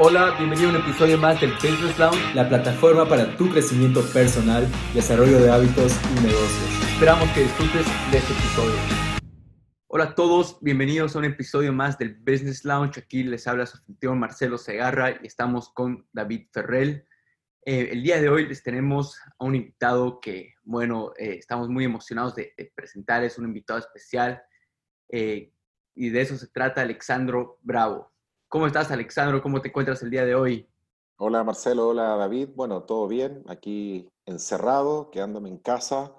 Hola, bienvenido a un episodio más del Business Lounge, la plataforma para tu crecimiento personal, desarrollo de hábitos y negocios. Esperamos que disfrutes de este episodio. Hola a todos, bienvenidos a un episodio más del Business Lounge. Aquí les habla su anfitrión Marcelo Segarra y estamos con David Ferrell. Eh, el día de hoy les tenemos a un invitado que, bueno, eh, estamos muy emocionados de, presentar, es un invitado especial eh, y de eso se trata Alexandro Bravo. ¿Cómo estás, Alexandro? ¿Cómo te encuentras el día de hoy? Hola, Marcelo. Hola, David. Bueno, todo bien. Aquí encerrado, quedándome en casa,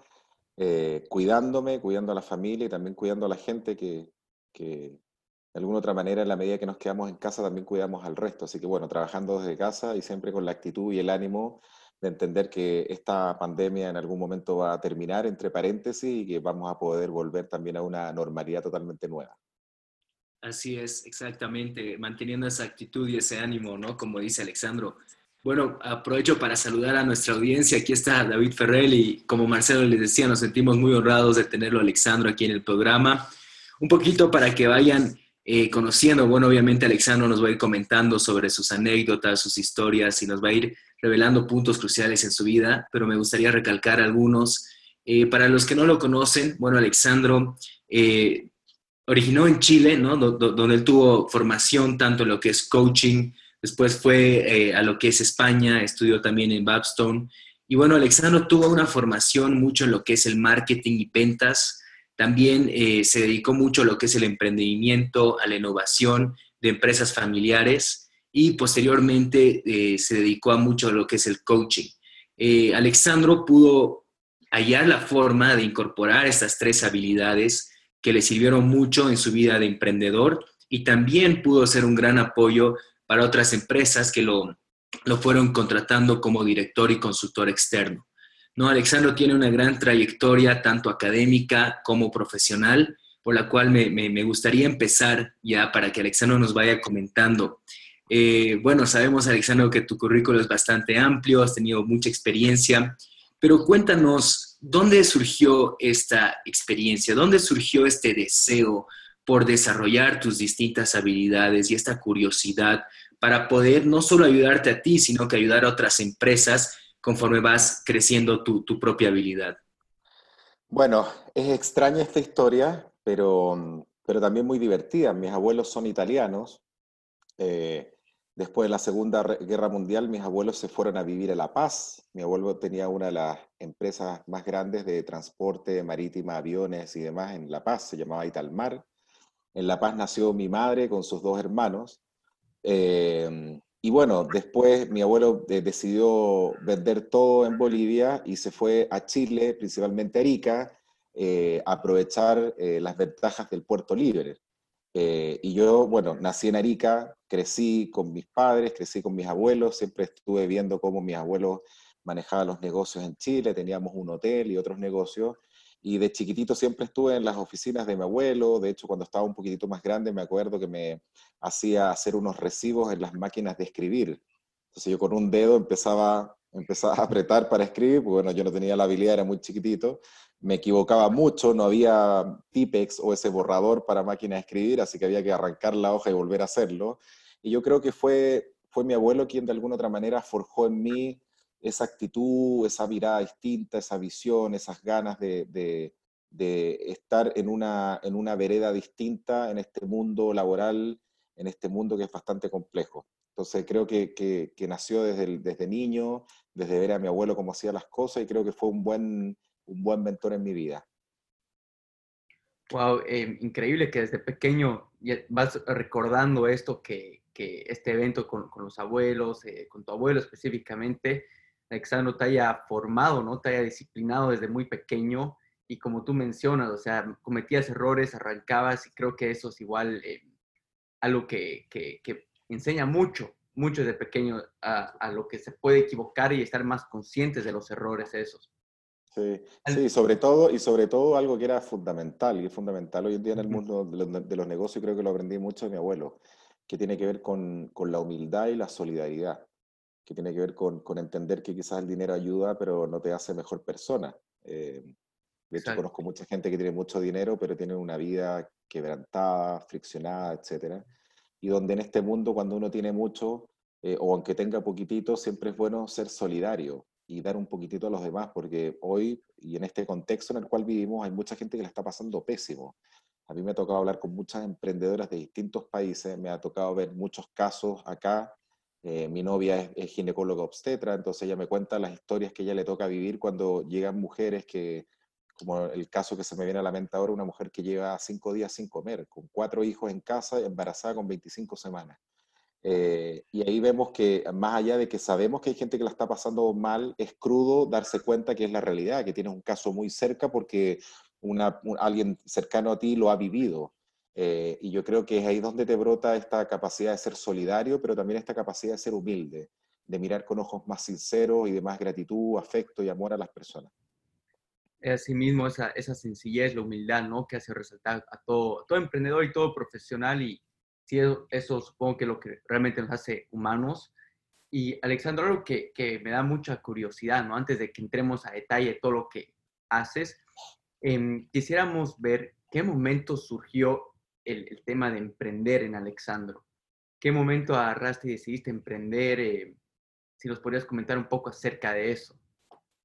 eh, cuidándome, cuidando a la familia y también cuidando a la gente que, que, de alguna otra manera, en la medida que nos quedamos en casa, también cuidamos al resto. Así que, bueno, trabajando desde casa y siempre con la actitud y el ánimo de entender que esta pandemia en algún momento va a terminar, entre paréntesis, y que vamos a poder volver también a una normalidad totalmente nueva. Así es, exactamente, manteniendo esa actitud y ese ánimo, ¿no? Como dice Alexandro. Bueno, aprovecho para saludar a nuestra audiencia. Aquí está David Ferrell y como Marcelo les decía, nos sentimos muy honrados de tenerlo Alexandro aquí en el programa. Un poquito para que vayan eh, conociendo, bueno, obviamente Alexandro nos va a ir comentando sobre sus anécdotas, sus historias y nos va a ir revelando puntos cruciales en su vida, pero me gustaría recalcar algunos. Eh, para los que no lo conocen, bueno, Alexandro eh, originó en Chile, ¿no? donde él tuvo formación tanto en lo que es coaching, después fue eh, a lo que es España, estudió también en Babstone. Y bueno, Alexandro tuvo una formación mucho en lo que es el marketing y ventas. También eh, se dedicó mucho a lo que es el emprendimiento, a la innovación de empresas familiares y posteriormente eh, se dedicó a mucho a lo que es el coaching. Alexandro pudo hallar la forma de incorporar estas tres habilidades que le sirvieron mucho en su vida de emprendedor y también pudo ser un gran apoyo para otras empresas que lo, lo fueron contratando como director y consultor externo. ¿no? Alexandro tiene una gran trayectoria tanto académica como profesional, por la cual me, me, gustaría empezar ya para que Alexandro nos vaya comentando. Eh, bueno, sabemos, Alexandro, que tu currículo es bastante amplio, has tenido mucha experiencia, pero cuéntanos ¿dónde surgió esta experiencia? ¿Dónde surgió este deseo por desarrollar tus distintas habilidades y esta curiosidad para poder no solo ayudarte a ti, sino que ayudar a otras empresas conforme vas creciendo tu, propia habilidad? Bueno, es extraña esta historia, pero, pero también muy divertida. Mis abuelos son italianos. Eh, Después de la Segunda Guerra Mundial, mis abuelos se fueron a vivir a La Paz. Mi abuelo tenía una de las empresas más grandes de transporte marítima, aviones y demás en La Paz, se llamaba Italmar. En La Paz nació mi madre con sus dos hermanos. Eh, y bueno, después mi abuelo eh, decidió vender todo en Bolivia y se fue a Chile, principalmente a Arica, eh, a aprovechar las ventajas del puerto libre. Eh, y yo, bueno, nací en Arica, crecí con mis padres, crecí con mis abuelos, siempre estuve viendo cómo mis abuelos manejaban los negocios en Chile, teníamos un hotel y otros negocios, y de chiquitito siempre estuve en las oficinas de mi abuelo, de hecho cuando estaba un poquitito más grande me acuerdo que me hacía hacer unos recibos en las máquinas de escribir. Entonces yo con un dedo empezaba, empezaba a apretar para escribir, porque bueno, yo no tenía la habilidad, era muy chiquitito, me equivocaba mucho, no había Tipex o ese borrador para máquina de escribir, así que había que arrancar la hoja y volver a hacerlo. Y yo creo que fue, fue mi abuelo quien de alguna otra manera forjó en mí esa actitud, esa mirada distinta, esa visión, esas ganas de, de, estar en una, en una vereda distinta en este mundo laboral, en este mundo que es bastante complejo. Entonces creo que, que, nació desde, desde niño, desde ver a mi abuelo cómo hacía las cosas y creo que fue un buen, un buen mentor en mi vida. Wow, eh, increíble que desde pequeño vas recordando esto, que, que este evento con, con los abuelos, eh, con tu abuelo específicamente, Alexandro te haya formado, ¿no? Te haya disciplinado desde muy pequeño y como tú mencionas, o sea, cometías errores, arrancabas y creo que eso es igual eh, algo que, enseña mucho, mucho desde pequeño a, a, lo que se puede equivocar y estar más conscientes de los errores esos. Sí, sí, sobre todo, y sobre todo algo que era fundamental, y es fundamental hoy en día en el mundo de los, negocios, creo que lo aprendí mucho de mi abuelo, que tiene que ver con, con la humildad y la solidaridad, que tiene que ver con, con, entender que quizás el dinero ayuda, pero no te hace mejor persona. Eh, de hecho, conozco mucha gente que tiene mucho dinero, pero tiene una vida quebrantada, friccionada, etc. Y donde en este mundo, cuando uno tiene mucho, eh, o aunque tenga poquitito, siempre es bueno ser solidario y dar un poquitito a los demás, porque hoy y en este contexto en el cual vivimos hay mucha gente que la está pasando pésimo. A mí me ha tocado hablar con muchas emprendedoras de distintos países, me ha tocado ver muchos casos acá. Eh, mi novia es, es, ginecóloga obstetra, entonces ella me cuenta las historias que ella le toca vivir cuando llegan mujeres que, como el caso que se me viene a la mente ahora, una mujer que lleva cinco días sin comer, con cuatro hijos en casa, embarazada con 25 semanas. Eh, y ahí vemos que más allá de que sabemos que hay gente que la está pasando mal, es crudo darse cuenta que es la realidad, que tienes un caso muy cerca porque una, alguien cercano a ti lo ha vivido. Eh, y yo creo que es ahí donde te brota esta capacidad de ser solidario, pero también esta capacidad de ser humilde, de mirar con ojos más sinceros y de más gratitud, afecto y amor a las personas. Asimismo, esa, esa sencillez, la humildad, ¿no? Que hace resaltar a todo, todo emprendedor y todo profesional y, sí, eso, supongo que lo que realmente nos hace humanos. Y Alexandro, algo que, que, me da mucha curiosidad, ¿no? Antes de que entremos a detalle de todo lo que haces, em, quisiéramos ver qué momento surgió el, el, tema de emprender en Alexandro. ¿Qué momento agarraste y decidiste emprender? Eh, si nos podrías comentar un poco acerca de eso.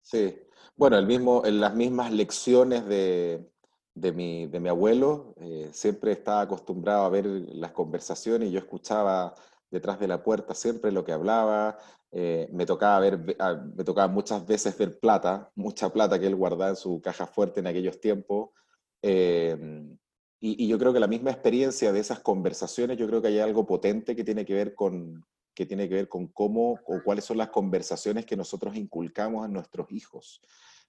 Sí, bueno, el mismo, en las mismas lecciones de, de mi, de mi abuelo, eh, siempre estaba acostumbrado a ver las conversaciones y yo escuchaba detrás de la puerta siempre lo que hablaba. Eh, me, tocaba ver, ah, me tocaba muchas veces ver plata, mucha plata que él guardaba en su caja fuerte en aquellos tiempos. Y, y, yo creo que la misma experiencia de esas conversaciones, yo creo que hay algo potente que tiene que ver con, que tiene que ver con cómo o cuáles son las conversaciones que nosotros inculcamos a nuestros hijos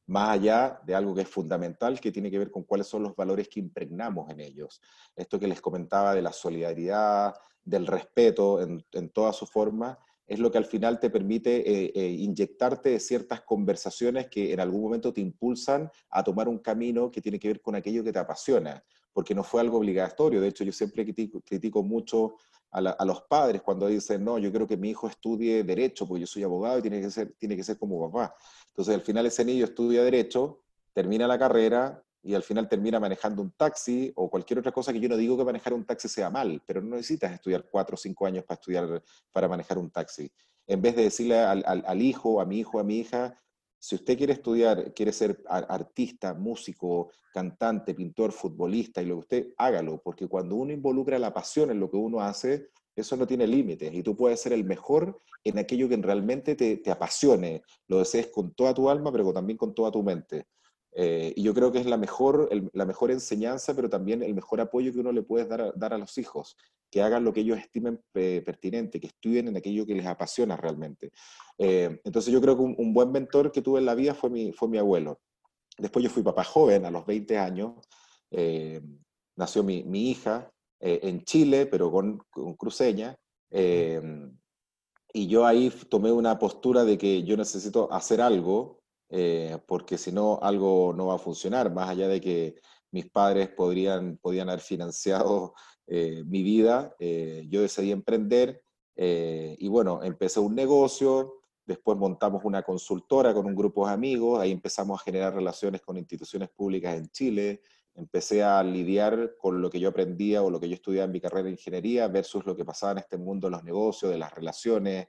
más allá de algo que es fundamental, que tiene que ver con cuáles son los valores que impregnamos en ellos. Esto que les comentaba de la solidaridad, del respeto en, en toda su forma, es lo que al final te permite eh, eh, inyectarte ciertas conversaciones que en algún momento te impulsan a tomar un camino que tiene que ver con aquello que te apasiona, porque no fue algo obligatorio. De hecho, yo siempre critico, mucho a, los padres cuando dicen, no, yo quiero que mi hijo estudie derecho, porque yo soy abogado y tiene que ser, tiene que ser como papá. Entonces, al final ese niño estudia derecho, termina la carrera y al final termina manejando un taxi o cualquier otra cosa que yo no digo que manejar un taxi sea mal, pero no necesitas estudiar cuatro o cinco años para estudiar, para manejar un taxi. En vez de decirle al hijo, a mi hijo, a mi hija, si usted quiere estudiar, quiere ser artista, músico, cantante, pintor, futbolista y lo que usted, hágalo, porque cuando uno involucra la pasión en lo que uno hace, eso no tiene límites y tú puedes ser el mejor en aquello que realmente te, te apasione, lo desees con toda tu alma, pero también con toda tu mente. Eh, y yo creo que es la mejor, el, la mejor enseñanza, pero también el mejor apoyo que uno le puede dar a, dar a los hijos, que hagan lo que ellos estimen eh, pertinente, que estudien en aquello que les apasiona realmente. Eh, entonces yo creo que un, un, buen mentor que tuve en la vida fue mi, fue mi abuelo. Después yo fui papá joven, a los 20 años, eh, nació mi, mi hija eh, en Chile, pero con, con cruceña. y yo ahí tomé una postura de que yo necesito hacer algo eh, porque si no, algo no va a funcionar, más allá de que mis padres podrían, podían haber financiado eh, mi vida, eh, yo decidí emprender eh, y bueno, empecé un negocio, después montamos una consultora con un grupo de amigos, ahí empezamos a generar relaciones con instituciones públicas en Chile, empecé a lidiar con lo que yo aprendía o lo que yo estudiaba en mi carrera de ingeniería versus lo que pasaba en este mundo de los negocios, de las relaciones,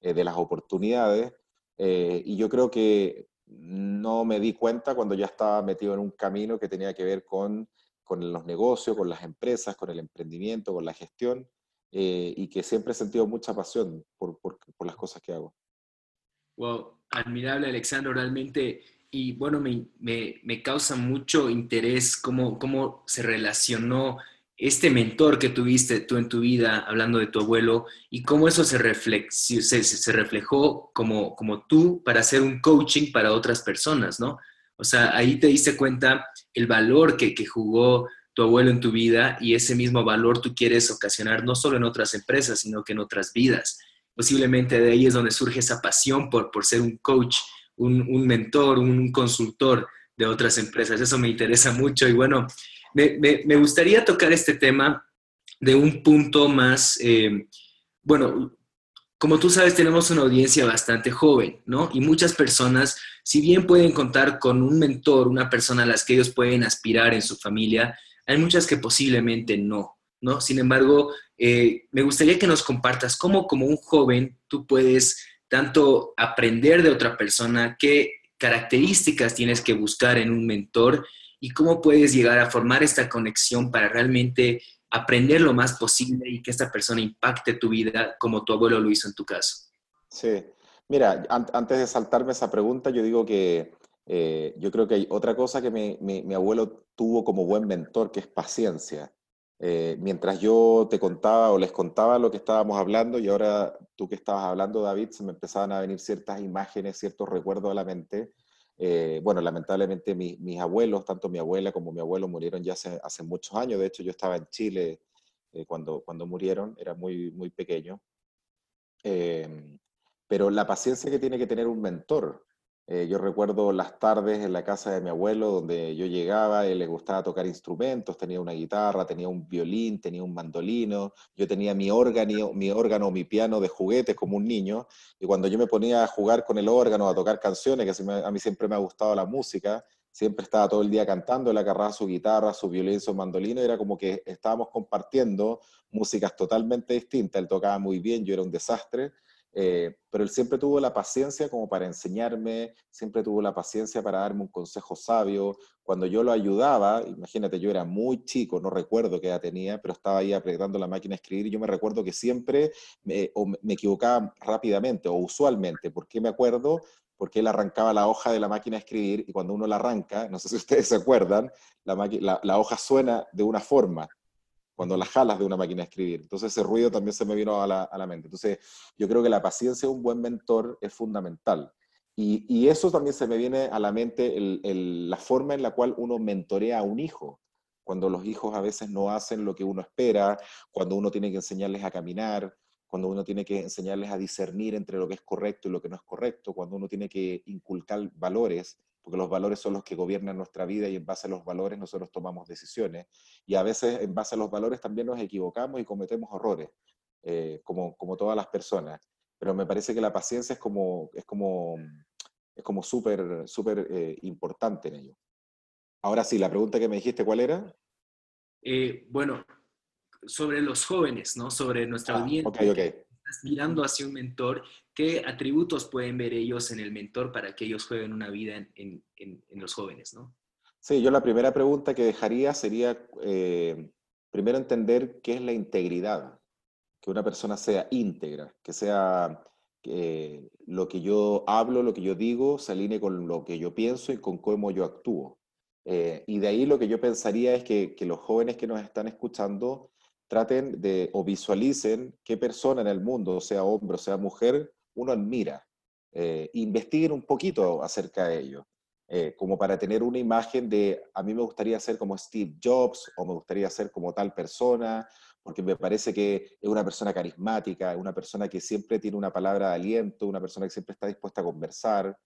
de las oportunidades. y yo creo que no me di cuenta cuando ya estaba metido en un camino que tenía que ver con, con los negocios, con las empresas, con el emprendimiento, con la gestión, eh, y que siempre he sentido mucha pasión por, por, por, las cosas que hago. Wow, admirable Alexandro, realmente, y bueno, me, me, me causa mucho interés cómo, cómo se relacionó este mentor que tuviste tú en tu vida, hablando de tu abuelo, y cómo eso se, se, reflejó como, como tú para hacer un coaching para otras personas, ¿no? O sea, ahí te diste cuenta el valor que, que jugó tu abuelo en tu vida y ese mismo valor tú quieres ocasionar no solo en otras empresas, sino que en otras vidas. Posiblemente de ahí es donde surge esa pasión por, por ser un coach, un, un mentor, un consultor de otras empresas. Eso me interesa mucho y bueno, me, gustaría tocar este tema de un punto más, eh, bueno, como tú sabes, tenemos una audiencia bastante joven, ¿no? Y muchas personas, si bien pueden contar con un mentor, una persona a las que ellos pueden aspirar en su familia, hay muchas que posiblemente no, ¿no? Sin embargo, eh, me gustaría que nos compartas cómo como un joven tú puedes tanto aprender de otra persona, qué características tienes que buscar en un mentor y cómo puedes llegar a formar esta conexión para realmente aprender lo más posible y que esta persona impacte tu vida como tu abuelo lo hizo en tu caso. Sí, mira, antes de saltarme esa pregunta, yo digo que eh, yo creo que hay otra cosa que mi, abuelo tuvo como buen mentor, que es paciencia. Eh, mientras yo te contaba o les contaba lo que estábamos hablando y ahora tú que estabas hablando, David, se me empezaban a venir ciertas imágenes, ciertos recuerdos a la mente. Eh, bueno, lamentablemente mis, abuelos, tanto mi abuela como mi abuelo, murieron ya hace, hace muchos años. De hecho, yo estaba en Chile cuando, cuando murieron, era muy, muy pequeño. pero la paciencia que tiene que tener un mentor, eh, yo recuerdo las tardes en la casa de mi abuelo donde yo llegaba, él le gustaba tocar instrumentos, tenía una guitarra, tenía un violín, tenía un mandolino, yo tenía mi órgano, mi órgano, mi piano de juguetes como un niño, y cuando yo me ponía a jugar con el órgano, a tocar canciones, que a mí siempre me ha gustado la música, siempre estaba todo el día cantando, él agarraba su guitarra, su violín, su mandolino, era como que estábamos compartiendo músicas totalmente distintas, él tocaba muy bien, yo era un desastre, eh, pero él siempre tuvo la paciencia como para enseñarme, siempre tuvo la paciencia para darme un consejo sabio. Cuando yo lo ayudaba, imagínate, yo era muy chico, no recuerdo qué edad tenía, pero estaba ahí apretando la máquina a escribir y yo me recuerdo que siempre me, me equivocaba rápidamente o usualmente. ¿Por qué me acuerdo? Porque él arrancaba la hoja de la máquina a escribir y cuando uno la arranca, no sé si ustedes se acuerdan, la hoja suena de una forma cuando las jalas de una máquina de escribir. Entonces ese ruido también se me vino a la, mente. Entonces yo creo que la paciencia de un buen mentor es fundamental. Y, eso también se me viene a la mente la forma en la cual uno mentorea a un hijo. Cuando los hijos a veces no hacen lo que uno espera, cuando uno tiene que enseñarles a caminar, cuando uno tiene que enseñarles a discernir entre lo que es correcto y lo que no es correcto, cuando uno tiene que inculcar valores, porque los valores son los que gobiernan nuestra vida y en base a los valores nosotros tomamos decisiones. Y a veces en base a los valores también nos equivocamos y cometemos errores, eh, como, como todas las personas. Pero me parece que la paciencia es como es como es como súper súper eh, importante en ello. Ahora sí, la pregunta que me dijiste, ¿cuál era? Eh, bueno, sobre los jóvenes, ¿no? Sobre nuestra ah, audiencia. Ok, ok mirando hacia un mentor, ¿qué atributos pueden ver ellos en el mentor para que ellos jueguen una vida en, los jóvenes? ¿no? Sí, yo la primera pregunta que dejaría sería, eh, primero entender qué es la integridad, que una persona sea íntegra, que sea lo que yo hablo, lo que yo digo, se alinee con lo que yo pienso y con cómo yo actúo. Eh, y de ahí lo que yo pensaría es que los jóvenes que nos están escuchando traten de o visualicen qué persona en el mundo, sea hombre o sea mujer, uno admira. Eh, investiguen un poquito acerca de ello, eh, como para tener una imagen de, a mí me gustaría ser como Steve Jobs o me gustaría ser como tal persona, porque me parece que es una persona carismática, una persona que siempre tiene una palabra de aliento, una persona que siempre está dispuesta a conversar.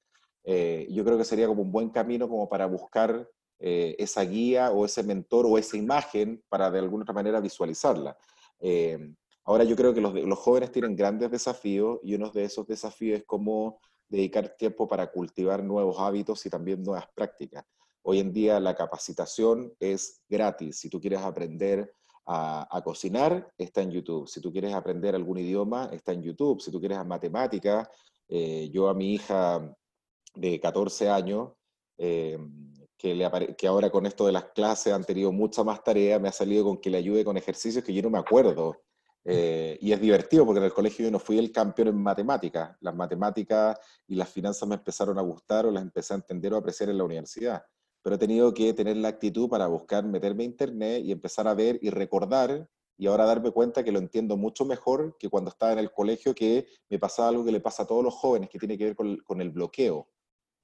Eh, yo creo que sería como un buen camino como para buscar eh, esa guía o ese mentor o esa imagen para de alguna otra manera visualizarla. Eh, ahora yo creo que los, jóvenes tienen grandes desafíos y uno de esos desafíos es cómo dedicar tiempo para cultivar nuevos hábitos y también nuevas prácticas. Hoy en día la capacitación es gratis. Si tú quieres aprender a, cocinar, está en YouTube. Si tú quieres aprender algún idioma, está en YouTube. Si tú quieres matemáticas, eh, yo a mi hija de 14 años, que, ahora con esto de las clases han tenido mucha más tarea, me ha salido con que le ayude con ejercicios que yo no me acuerdo. Eh, y es divertido porque en el colegio yo no fui el campeón en matemáticas. Las matemáticas y las finanzas me empezaron a gustar o las empecé a entender o a apreciar en la universidad. Pero he tenido que tener la actitud para buscar meterme a internet y empezar a ver y recordar y ahora darme cuenta que lo entiendo mucho mejor que cuando estaba en el colegio, que me pasaba algo que le pasa a todos los jóvenes, que tiene que ver con el bloqueo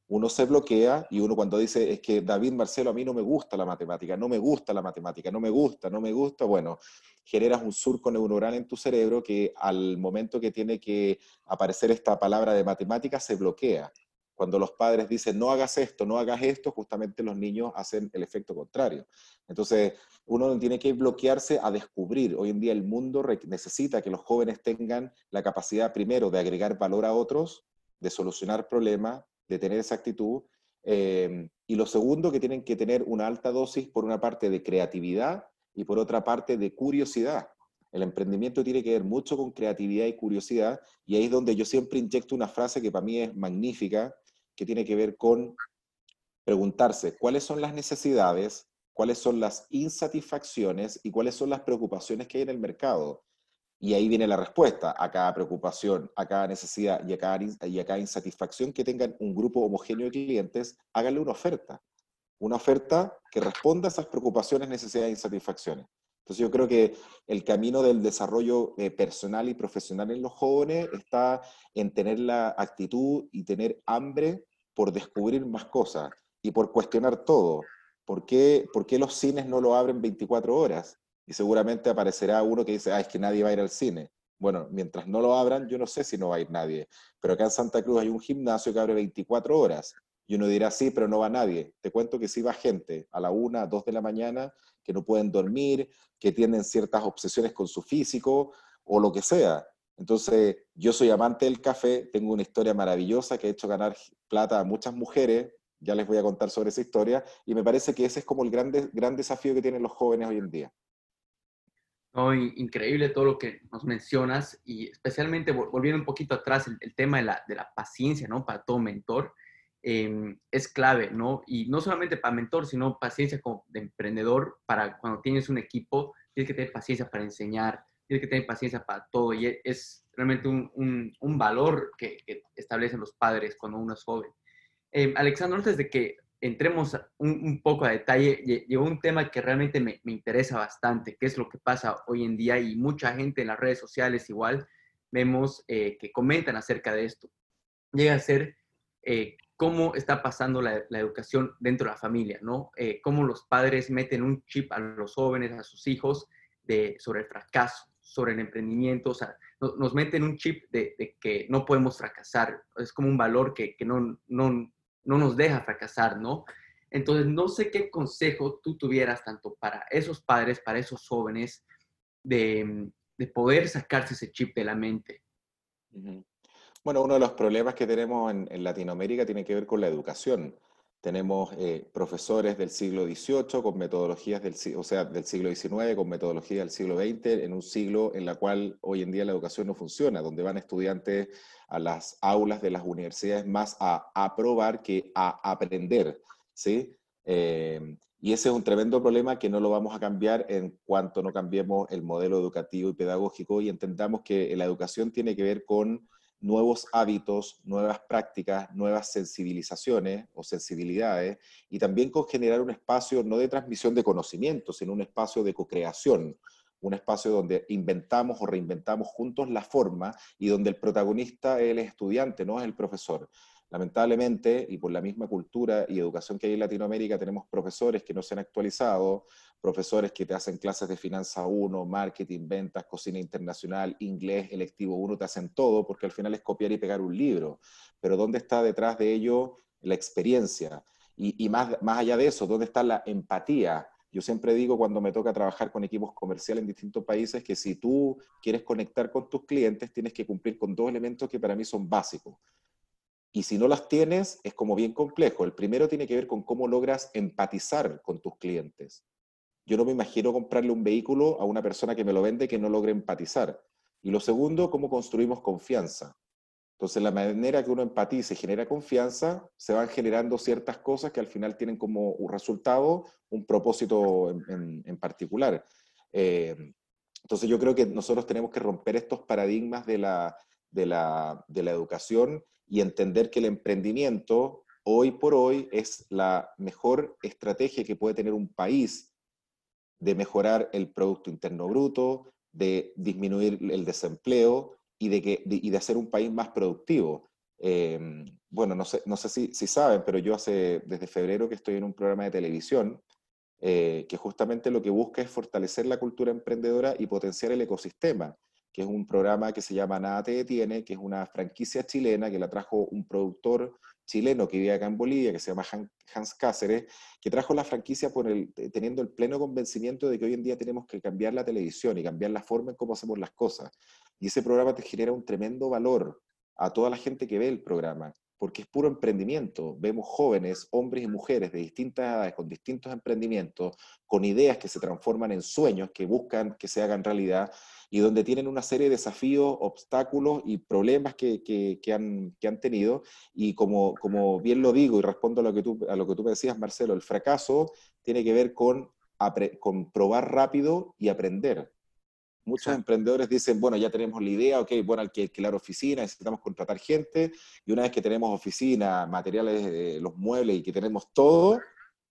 uno se bloquea y uno cuando dice, es que David Marcelo, a mí no me gusta la matemática, no me gusta la matemática, no me gusta, no me gusta, bueno, generas un surco neuronal en tu cerebro que al momento que tiene que aparecer esta palabra de matemática se bloquea. Cuando los padres dicen, no hagas esto, no hagas esto, justamente los niños hacen el efecto contrario. Entonces, uno tiene que bloquearse a descubrir. Hoy en día el mundo necesita que los jóvenes tengan la capacidad primero de agregar valor a otros, de solucionar problemas, de tener esa actitud. Eh, y lo segundo, que tienen que tener una alta dosis, por una parte, de creatividad y por otra parte, de curiosidad. El emprendimiento tiene que ver mucho con creatividad y curiosidad, y ahí es donde yo siempre inyecto una frase que para mí es magnífica, que tiene que ver con preguntarse cuáles son las necesidades, cuáles son las insatisfacciones y cuáles son las preocupaciones que hay en el mercado. Y ahí viene la respuesta a cada preocupación, a cada necesidad y a cada, insatisfacción que tengan un grupo homogéneo de clientes, háganle una oferta. Una oferta que responda a esas preocupaciones, necesidades e insatisfacciones. Entonces yo creo que el camino del desarrollo eh, personal y profesional en los jóvenes está en tener la actitud y tener hambre por descubrir más cosas y por cuestionar todo. ¿Por qué, ¿Por qué los cines no lo abren 24 horas? Y seguramente aparecerá uno que dice, ah, es que nadie va a ir al cine. Bueno, mientras no lo abran, yo no sé si no va a ir nadie. Pero acá en Santa Cruz hay un gimnasio que abre 24 horas. Y uno dirá, sí, pero no va nadie. Te cuento que sí va gente a la una, dos de la mañana, que no pueden dormir, que tienen ciertas obsesiones con su físico o lo que sea. Entonces, yo soy amante del café, tengo una historia maravillosa que ha hecho ganar plata a muchas mujeres, ya les voy a contar sobre esa historia, y me parece que ese es como el gran, gran desafío que tienen los jóvenes hoy en día. Increíble todo lo que nos mencionas y especialmente volviendo un poquito atrás, el, tema de la, de la, paciencia, ¿no? Para todo mentor. Em, es clave, ¿no? Y no solamente para mentor, sino paciencia como de emprendedor, para cuando tienes un equipo, tienes que tener paciencia para enseñar, tienes que tener paciencia para todo, y es realmente un, un, valor que, establecen los padres cuando uno es joven. Eh, Alexandro, antes de que entremos un, poco a detalle, llegó un tema que realmente me, me, interesa bastante, que es lo que pasa hoy en día y mucha gente en las redes sociales igual vemos eh, que comentan acerca de esto. Llega a ser eh, cómo está pasando la, educación dentro de la familia, ¿no? Eh, cómo los padres meten un chip a los jóvenes, a sus hijos, de, sobre el fracaso, sobre el emprendimiento, o sea, nos meten un chip de, que no podemos fracasar, es como un valor que, que no, no, no, nos deja fracasar, ¿no? Entonces, no sé qué consejo tú tuvieras tanto para esos padres, para esos jóvenes, de, de poder sacarse ese chip de la mente. Bueno, uno de los problemas que tenemos en, Latinoamérica tiene que ver con la educación. Tenemos eh, profesores del siglo XVIII con metodologías del, o sea, del siglo XIX, con metodologías del siglo XX, en un siglo en la cual hoy en día la educación no funciona, donde van estudiantes a las aulas de las universidades más a aprobar que a aprender, ¿sí? Eh, y ese es un tremendo problema que no lo vamos a cambiar en cuanto no cambiemos el modelo educativo y pedagógico y entendamos que la educación tiene que ver con nuevos hábitos, nuevas prácticas, nuevas sensibilizaciones o sensibilidades, y también con generar un espacio no de transmisión de conocimiento, sino un espacio de co-creación, un espacio donde inventamos o reinventamos juntos la forma y donde el protagonista es el estudiante, no es el profesor. Lamentablemente, y por la misma cultura y educación que hay en Latinoamérica, tenemos profesores que no se han actualizado, profesores que te hacen clases de finanza 1, marketing, ventas, cocina internacional, inglés, electivo 1, te hacen todo, porque al final es copiar y pegar un libro. Pero ¿dónde está detrás de ello la experiencia? Y, más, más allá de eso, ¿dónde está la empatía? Yo siempre digo cuando me toca trabajar con equipos comerciales en distintos países que si tú quieres conectar con tus clientes, tienes que cumplir con dos elementos que para mí son básicos. Y si no las tienes, es como bien complejo. El primero tiene que ver con cómo logras empatizar con tus clientes. Yo no me imagino comprarle un vehículo a una persona que me lo vende que no logre empatizar. Y lo segundo, cómo construimos confianza. Entonces, la manera que uno empatice y genera confianza, se van generando ciertas cosas que al final tienen como un resultado un propósito en, particular. Eh, entonces, yo creo que nosotros tenemos que romper estos paradigmas de la, de la, de la educación y entender que el emprendimiento hoy por hoy es la mejor estrategia que puede tener un país de mejorar el Producto Interno Bruto, de disminuir el desempleo y de, que, de, hacer un país más productivo. Em, bueno, no sé, no sé si, si, saben, pero yo hace desde febrero que estoy en un programa de televisión eh, que justamente lo que busca es fortalecer la cultura emprendedora y potenciar el ecosistema, que es un programa que se llama Nada Te Detiene, que es una franquicia chilena que la trajo un productor chileno que vive acá en Bolivia, que se llama Hans Cáceres, que trajo la franquicia el, teniendo el pleno convencimiento de que hoy en día tenemos que cambiar la televisión y cambiar la forma en cómo hacemos las cosas. Y ese programa te genera un tremendo valor a toda la gente que ve el programa. Porque es puro emprendimiento. Vemos jóvenes, hombres y mujeres de distintas edades, con distintos emprendimientos, con ideas que se transforman en sueños, que buscan que se hagan realidad y donde tienen una serie de desafíos, obstáculos y problemas que, que, han, que han, tenido. Y como, como, bien lo digo y respondo a lo, que tú, a lo que tú me decías, Marcelo, el fracaso tiene que ver con, con probar rápido y aprender. Muchos emprendedores dicen, bueno, ya tenemos la idea, ok, bueno, hay que alquilar oficina, necesitamos contratar gente, y una vez que tenemos oficina, materiales, los muebles y que tenemos todo,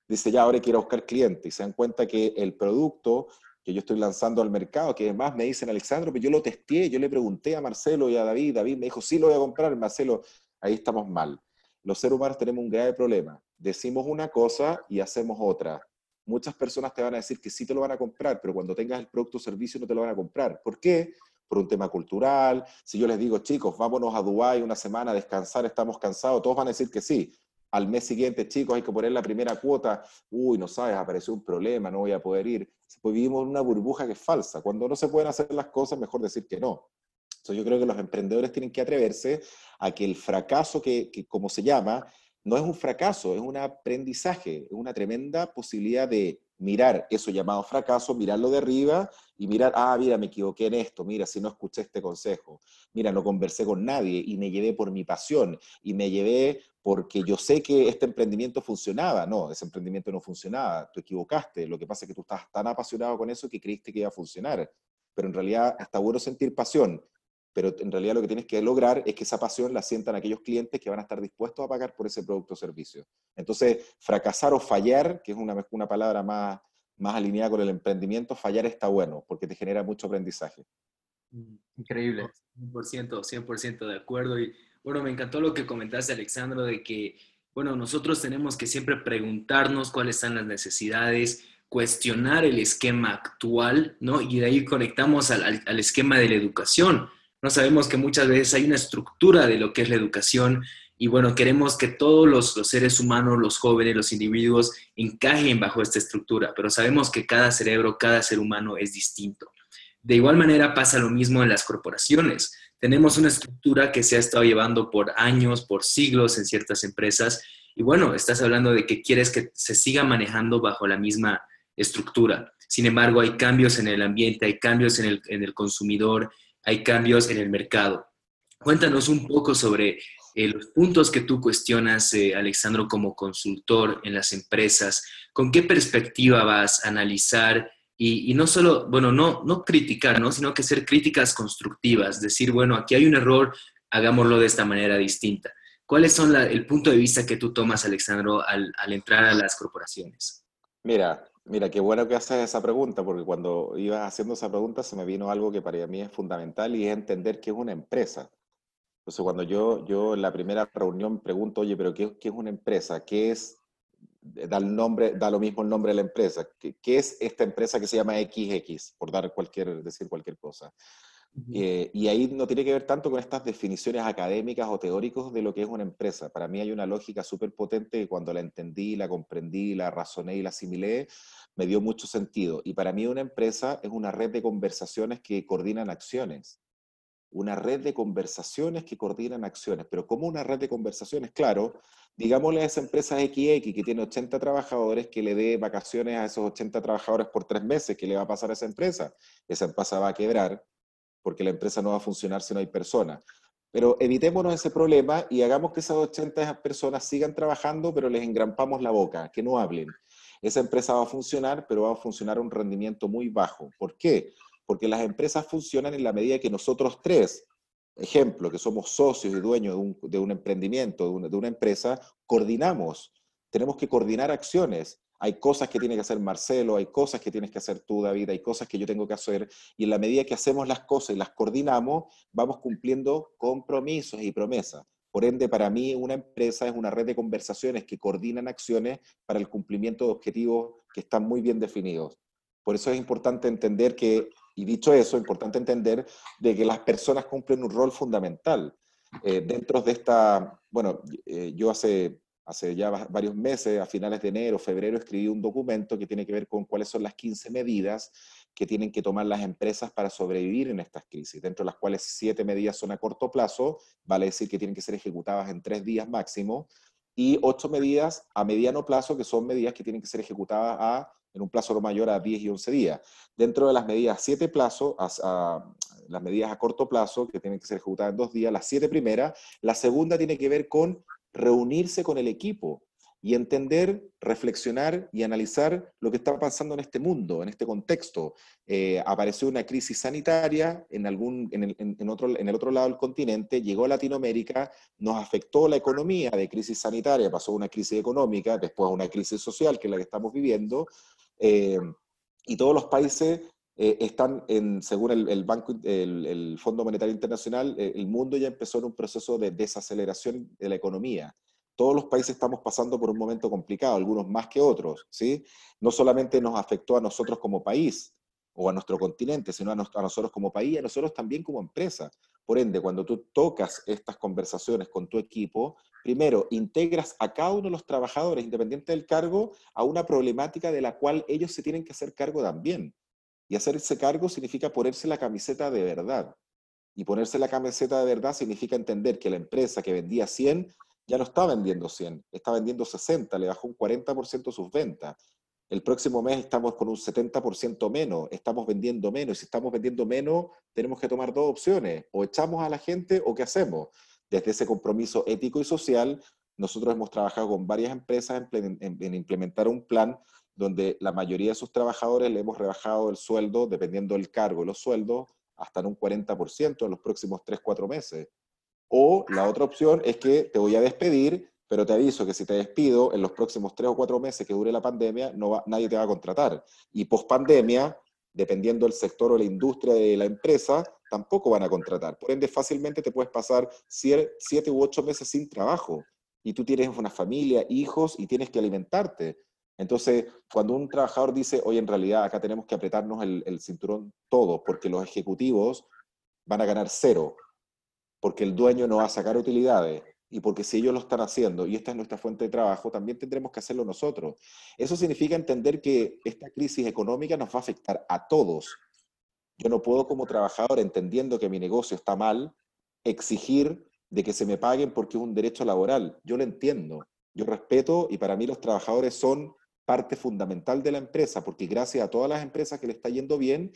dice, ya ahora quiero buscar clientes, y se dan cuenta que el producto que yo estoy lanzando al mercado, que además me dicen, Alexandro, pero yo lo testé, yo le pregunté a Marcelo y a David, David me dijo, sí lo voy a comprar, Marcelo, ahí estamos mal. Los seres humanos tenemos un grave problema, decimos una cosa y hacemos otra muchas personas te van a decir que sí te lo van a comprar, pero cuando tengas el producto o servicio no te lo van a comprar. ¿Por qué? Por un tema cultural. Si yo les digo, chicos, vámonos a Dubái una semana a descansar, estamos cansados, todos van a decir que sí. Al mes siguiente, chicos, hay que poner la primera cuota. Uy, no sabes, apareció un problema, no voy a poder ir. Pues vivimos en una burbuja que es falsa. Cuando no se pueden hacer las cosas, mejor decir que no. Entonces yo creo que los emprendedores tienen que atreverse a que el fracaso, que, que como se llama, no es un fracaso, es un aprendizaje, es una tremenda posibilidad de mirar eso llamado fracaso, mirarlo de arriba y mirar, ah, mira, me equivoqué en esto, mira, si no escuché este consejo, mira, no conversé con nadie y me llevé por mi pasión y me llevé porque yo sé que este emprendimiento funcionaba. No, ese emprendimiento no funcionaba, tú equivocaste, lo que pasa es que tú estás tan apasionado con eso que creíste que iba a funcionar, pero en realidad está bueno sentir pasión pero en realidad lo que tienes que lograr es que esa pasión la sientan aquellos clientes que van a estar dispuestos a pagar por ese producto o servicio. Entonces, fracasar o fallar, que es una, una palabra más, más alineada con el emprendimiento, fallar está bueno, porque te genera mucho aprendizaje. Mm, increíble. 100%, 100% de acuerdo. Y bueno, me encantó lo que comentaste, Alexandro, de que, bueno, nosotros tenemos que siempre preguntarnos cuáles son las necesidades, cuestionar el esquema actual, ¿no? Y de ahí conectamos al, al, al esquema de la educación no sabemos que muchas veces hay una estructura de lo que es la educación y bueno, queremos que todos los, seres humanos, los jóvenes, los individuos encajen bajo esta estructura, pero sabemos que cada cerebro, cada ser humano es distinto. De igual manera pasa lo mismo en las corporaciones. Tenemos una estructura que se ha estado llevando por años, por siglos en ciertas empresas y bueno, estás hablando de que quieres que se siga manejando bajo la misma estructura. Sin embargo, hay cambios en el ambiente, hay cambios en el, en el consumidor, hay cambios en el mercado. Cuéntanos un poco sobre eh, los puntos que tú cuestionas, eh, Alexandro, como consultor en las empresas. ¿Con qué perspectiva vas a analizar y, no solo, bueno, no, no criticar, ¿no? sino que ser críticas constructivas, decir, bueno, aquí hay un error, hagámoslo de esta manera distinta. ¿Cuáles son el punto de vista que tú tomas, Alexandro, al, al entrar a las corporaciones? Mira, Mira, qué bueno que haces esa pregunta, porque cuando ibas haciendo esa pregunta se me vino algo que para mí es fundamental y es entender qué es una empresa. Entonces, cuando yo, yo en la primera reunión pregunto, oye, pero ¿qué, qué es una empresa? ¿Qué es, da, el nombre, da lo mismo el nombre de la empresa? ¿Qué, ¿Qué, es esta empresa que se llama XX, por dar cualquier, decir cualquier cosa? Eh, y ahí no tiene que ver tanto con estas definiciones académicas o teóricos de lo que es una empresa. Para mí hay una lógica súper potente que cuando la entendí, la comprendí, la razoné y la asimilé, me dio mucho sentido. Y para mí una empresa es una red de conversaciones que coordinan acciones. Una red de conversaciones que coordinan acciones. Pero como una red de conversaciones, claro, digámosle a esa empresa XX que tiene 80 trabajadores, que le dé vacaciones a esos 80 trabajadores por tres meses, ¿qué le va a pasar a esa empresa? Esa empresa va a quebrar porque la empresa no va a funcionar si no hay personas. Pero evitémonos ese problema y hagamos que esas 80 personas sigan trabajando, pero les engrampamos la boca, que no hablen. Esa empresa va a funcionar, pero va a funcionar a un rendimiento muy bajo. ¿Por qué? Porque las empresas funcionan en la medida que nosotros tres, ejemplo, que somos socios y dueños de un, emprendimiento, de una empresa, coordinamos. Tenemos que coordinar acciones hay cosas que tiene que hacer Marcelo, hay cosas que tienes que hacer tú, David, hay cosas que yo tengo que hacer, y en la medida que hacemos las cosas y las coordinamos, vamos cumpliendo compromisos y promesas. Por ende, para mí una empresa es una red de conversaciones que coordinan acciones para el cumplimiento de objetivos que están muy bien definidos. Por eso es importante entender que, y dicho eso, es importante entender de que las personas cumplen un rol fundamental. Eh, dentro de esta, bueno, eh, yo hace hace ya varios meses, a finales de enero, febrero, escribí un documento que tiene que ver con cuáles son las 15 medidas que tienen que tomar las empresas para sobrevivir en estas crisis, dentro de las cuales siete medidas son a corto plazo, vale decir que tienen que ser ejecutadas en tres días máximo, y ocho medidas a mediano plazo, que son medidas que tienen que ser ejecutadas a, en un plazo mayor a 10 y 11 días. Dentro de las medidas a siete plazos, a, las medidas a corto plazo, que tienen que ser ejecutadas en dos días, las siete primeras, la segunda tiene que ver con reunirse con el equipo, y entender, reflexionar y analizar lo que está pasando en este mundo, en este contexto. Eh, apareció una crisis sanitaria en, algún, en, el, otro, en el otro lado del continente, llegó a Latinoamérica, nos afectó la economía de crisis sanitaria, pasó una crisis económica, después una crisis social, que es la que estamos viviendo, eh, y todos los países eh, están, en, según el, el Banco, el, Fondo Monetario Internacional, el mundo ya empezó en un proceso de desaceleración de la economía todos los países estamos pasando por un momento complicado, algunos más que otros, ¿sí? No solamente nos afectó a nosotros como país o a nuestro continente, sino a, nosotros como país y a nosotros también como empresa. Por ende, cuando tú tocas estas conversaciones con tu equipo, primero, integras a cada uno de los trabajadores, independiente del cargo, a una problemática de la cual ellos se tienen que hacer cargo también. Y hacerse cargo significa ponerse la camiseta de verdad. Y ponerse la camiseta de verdad significa entender que la empresa que vendía 100 ya no está vendiendo 100, está vendiendo 60, le bajó un 40% sus ventas. El próximo mes estamos con un 70% menos, estamos vendiendo menos. Si estamos vendiendo menos, tenemos que tomar dos opciones, o echamos a la gente o qué hacemos. Desde ese compromiso ético y social, nosotros hemos trabajado con varias empresas en, implementar un plan donde la mayoría de sus trabajadores le hemos rebajado el sueldo, dependiendo del cargo, los sueldos, hasta en un 40% en los próximos 3, 4 meses. O la otra opción es que te voy a despedir, pero te aviso que si te despido en los próximos tres o cuatro meses que dure la pandemia, no nadie te va a contratar. Y post pandemia, dependiendo del sector o la industria de la empresa, tampoco van a contratar. Por ende, fácilmente te puedes pasar siete u ocho meses sin trabajo. Y tú tienes una familia, hijos y tienes que alimentarte. Entonces, cuando un trabajador dice, oye, en realidad acá tenemos que apretarnos el, el cinturón todos, porque los ejecutivos van a ganar cero, porque el dueño no va a sacar utilidades y porque si ellos lo están haciendo y esta es nuestra fuente de trabajo, también tendremos que hacerlo nosotros. Eso significa entender que esta crisis económica nos va a afectar a todos. Yo no puedo como trabajador, entendiendo que mi negocio está mal, exigir de que se me paguen porque es un derecho laboral. Yo lo entiendo, yo respeto y para mí los trabajadores son parte fundamental de la empresa, porque gracias a todas las empresas que le está yendo bien,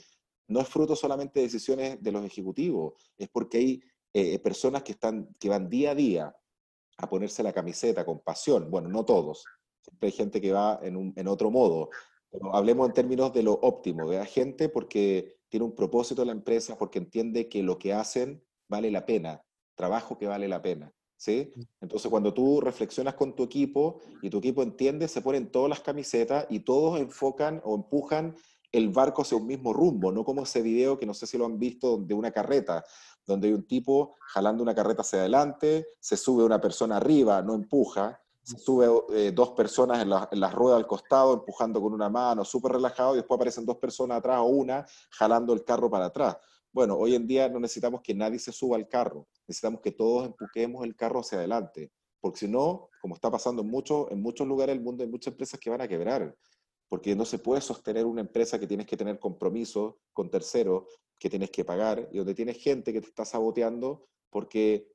no es fruto solamente de decisiones de los ejecutivos, es porque hay eh, personas que, están, que van día a día a ponerse la camiseta con pasión. Bueno, no todos, siempre hay gente que va en, un, en otro modo. Pero hablemos en términos de lo óptimo, de la gente porque tiene un propósito la empresa, porque entiende que lo que hacen vale la pena, trabajo que vale la pena. ¿Sí? Mm. Entonces, cuando tú reflexionas con tu equipo y tu equipo entiende, se ponen todas las camisetas y todos enfocan o empujan el barco hacia un mismo rumbo, no como ese video que no sé si lo han visto de una carreta, donde hay un tipo jalando una carreta hacia adelante, se sube una persona arriba, no empuja, se sube eh, dos personas en la, en rueda al costado, empujando con una mano, súper relajado, y después aparecen dos personas atrás o una jalando el carro para atrás. Bueno, hoy en día no necesitamos que nadie se suba al carro, necesitamos que todos empujemos el carro hacia adelante, porque si no, como está pasando en, muchos en muchos lugares del mundo, hay muchas empresas que van a quebrar porque no se puede sostener una empresa que tienes que tener compromiso con terceros, que tienes que pagar, y donde tienes gente que te está saboteando porque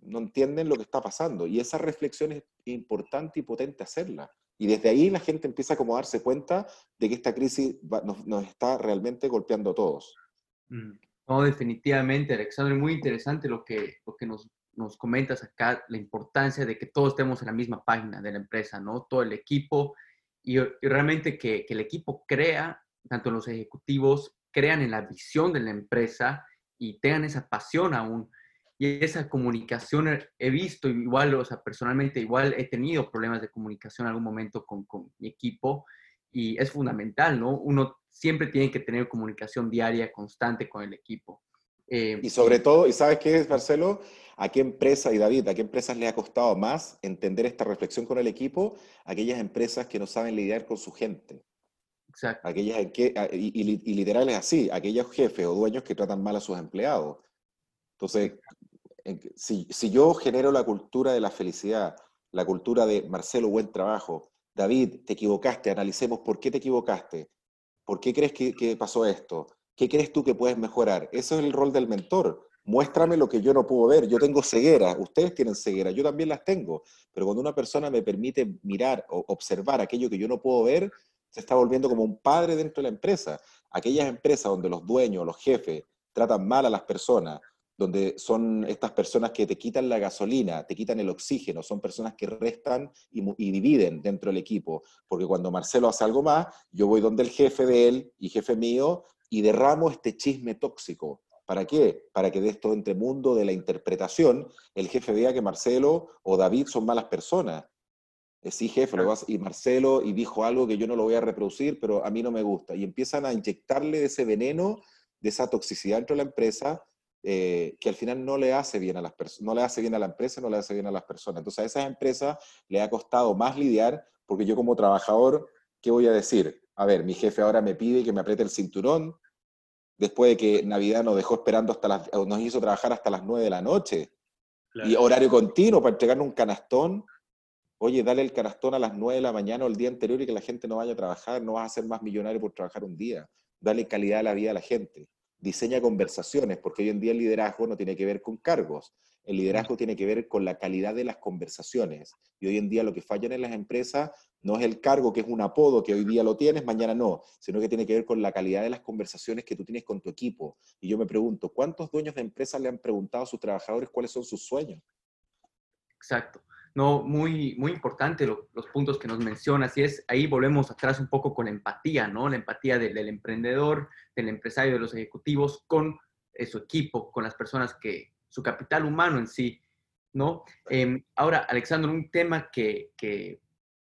no entienden lo que está pasando. Y esa reflexión es importante y potente hacerla. Y desde ahí la gente empieza como a darse cuenta de que esta crisis nos, está realmente golpeando a todos. Mm. No, definitivamente, Alexandre, muy interesante lo que, lo que nos, nos comentas acá, la importancia de que todos estemos en la misma página de la empresa, ¿no? Todo el equipo, y, realmente que, el equipo crea, tanto los ejecutivos, crean en la visión de la empresa y tengan esa pasión aún. Y esa comunicación he visto, igual, o sea, personalmente igual he tenido problemas de comunicación en algún momento con, con mi equipo y es fundamental, ¿no? Uno siempre tiene que tener comunicación diaria, constante con el equipo. Eh, y sobre todo, ¿y sabes qué es, Marcelo? ¿A qué empresa, y David, a qué empresas le ha costado más entender esta reflexión con el equipo? Aquellas empresas que no saben lidiar con su gente. Exacto. Aquellas que, y, y, literal es así, aquellos jefes o dueños que tratan mal a sus empleados. Entonces, si, si yo genero la cultura de la felicidad, la cultura de Marcelo, buen trabajo, David, te equivocaste, analicemos por qué te equivocaste. ¿Por qué crees que, pasó esto? ¿Qué crees tú que puedes mejorar? Ese es el rol del mentor. Muéstrame lo que yo no puedo ver. Yo tengo ceguera, ustedes tienen ceguera, yo también las tengo. Pero cuando una persona me permite mirar o observar aquello que yo no puedo ver, se está volviendo como un padre dentro de la empresa. Aquellas empresas donde los dueños, los jefes, tratan mal a las personas, donde son estas personas que te quitan la gasolina, te quitan el oxígeno, son personas que restan y, y, dividen dentro del equipo, porque cuando Marcelo hace algo más, yo voy donde el jefe de él y jefe mío y derramo este chisme tóxico. ¿Para qué? Para que de esto entre mundo de la interpretación, el jefe vea que Marcelo o David son malas personas. Eh, sí, jefe, lo vas, y Marcelo y dijo algo que yo no lo voy a reproducir, pero a mí no me gusta. Y empiezan a inyectarle ese veneno, de esa toxicidad dentro de la empresa, eh, que al final no le hace bien a las personas, no le hace bien a la empresa, no le hace bien a las personas. Entonces a esas empresas le ha costado más lidiar, porque yo como trabajador, ¿qué voy a decir? A ver, mi jefe ahora me pide que me apriete el cinturón, después de que Navidad nos dejó esperando hasta las, nos hizo trabajar hasta las 9 de la noche. Y horario continuo para entregarnos un canastón. Oye, dale el canastón a las 9 de la mañana o el día anterior y que la gente no vaya a trabajar, no vas a ser más millonario por trabajar un día. Dale calidad a la vida a la gente. Diseña conversaciones, porque hoy en día el liderazgo no tiene que ver con cargos. El liderazgo tiene que ver con la calidad de las conversaciones. Y hoy en día lo que fallan en las empresas no es el cargo, que es un apodo que hoy día lo tienes, mañana no, sino que tiene que ver con la calidad de las conversaciones que tú tienes con tu equipo. Y yo me pregunto, ¿cuántos dueños de empresas le han preguntado a sus trabajadores cuáles son sus sueños? Exacto. No, muy, muy importante los puntos que nos mencionas y es ahí volvemos atrás un poco con la empatía, ¿no? La empatía del, del emprendedor, del empresario, de los ejecutivos con eh, su equipo, con las personas que, su capital humano en sí, ¿no? Eh, ahora, Alexandro, un tema que, que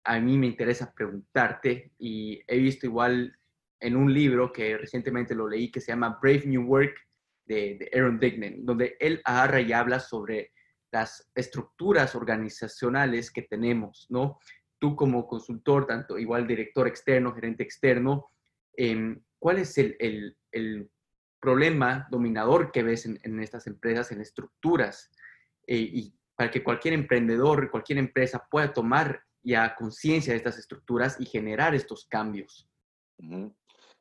a mí me interesa preguntarte y he visto igual en un libro que recientemente lo leí que se llama Brave New Work de, Aaron Dignan, donde él agarra y habla sobre las estructuras organizacionales que tenemos, ¿no? Tú como consultor, tanto igual director externo, gerente externo, eh, ¿cuál es el, el, el, problema dominador que ves en, en estas empresas, en estructuras? Eh, y para que cualquier emprendedor, cualquier empresa pueda tomar y a conciencia de estas estructuras y generar estos cambios.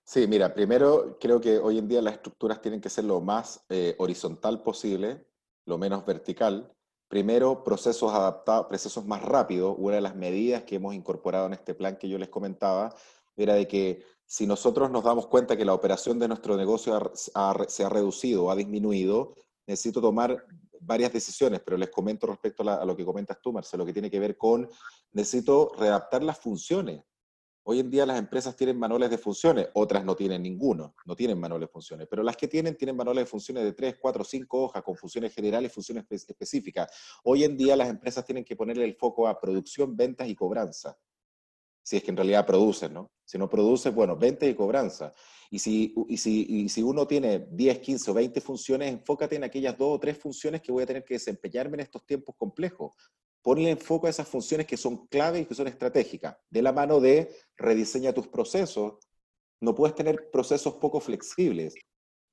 Sí, mira, primero creo que hoy en día las estructuras tienen que ser lo más eh, horizontal posible, lo menos vertical. Primero, procesos adaptados, procesos más rápidos. Una de las medidas que hemos incorporado en este plan que yo les comentaba era de que si nosotros nos damos cuenta que la operación de nuestro negocio se ha reducido ha disminuido, necesito tomar varias decisiones, pero les comento respecto a, lo que comentas tú, Marcelo, que tiene que ver con, necesito readaptar las funciones. Hoy en día las empresas tienen manuales de funciones, otras no tienen ninguno, no tienen manuales de funciones, pero las que tienen tienen manuales de funciones de 3, 4, 5 hojas con funciones generales y funciones específicas. Hoy en día las empresas tienen que ponerle el foco a producción, ventas y cobranza si es que en realidad producen, ¿no? Si no produce, bueno, ventas y cobranza. Y si, y, si, y si uno tiene 10, 15 o 20 funciones, enfócate en aquellas dos o tres funciones que voy a tener que desempeñarme en estos tiempos complejos. Ponle enfoque a esas funciones que son claves y que son estratégicas. De la mano de rediseña tus procesos. No puedes tener procesos poco flexibles.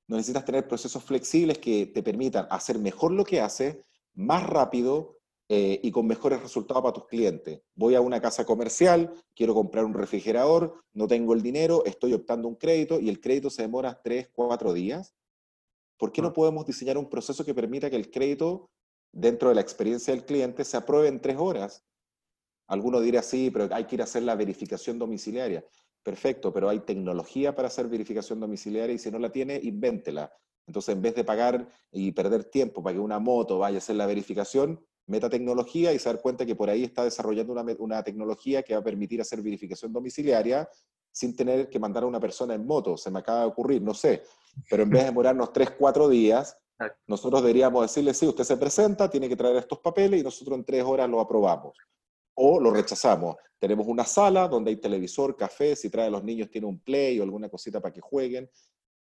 No necesitas tener procesos flexibles que te permitan hacer mejor lo que haces, más rápido, eh, y con mejores resultados para tus clientes. Voy a una casa comercial, quiero comprar un refrigerador, no tengo el dinero, estoy optando un crédito y el crédito se demora 3, 4 días. ¿Por qué no ah. podemos diseñar un proceso que permita que el crédito, dentro de la experiencia del cliente, se apruebe en 3 horas? Alguno dirá, sí, pero hay que ir a hacer la verificación domiciliaria. Perfecto, pero hay tecnología para hacer verificación domiciliaria y si no la tiene, invéntela. Entonces, en vez de pagar y perder tiempo para que una moto vaya a hacer la verificación, meta tecnología y se dar cuenta que por ahí está desarrollando una, una, tecnología que va a permitir hacer verificación domiciliaria sin tener que mandar a una persona en moto. Se me acaba de ocurrir, no sé. Pero en vez de demorarnos tres, cuatro días, nosotros deberíamos decirle, sí, usted se presenta, tiene que traer estos papeles y nosotros en tres horas lo aprobamos. O lo rechazamos. Tenemos una sala donde hay televisor, café, si trae a los niños tiene un play o alguna cosita para que jueguen.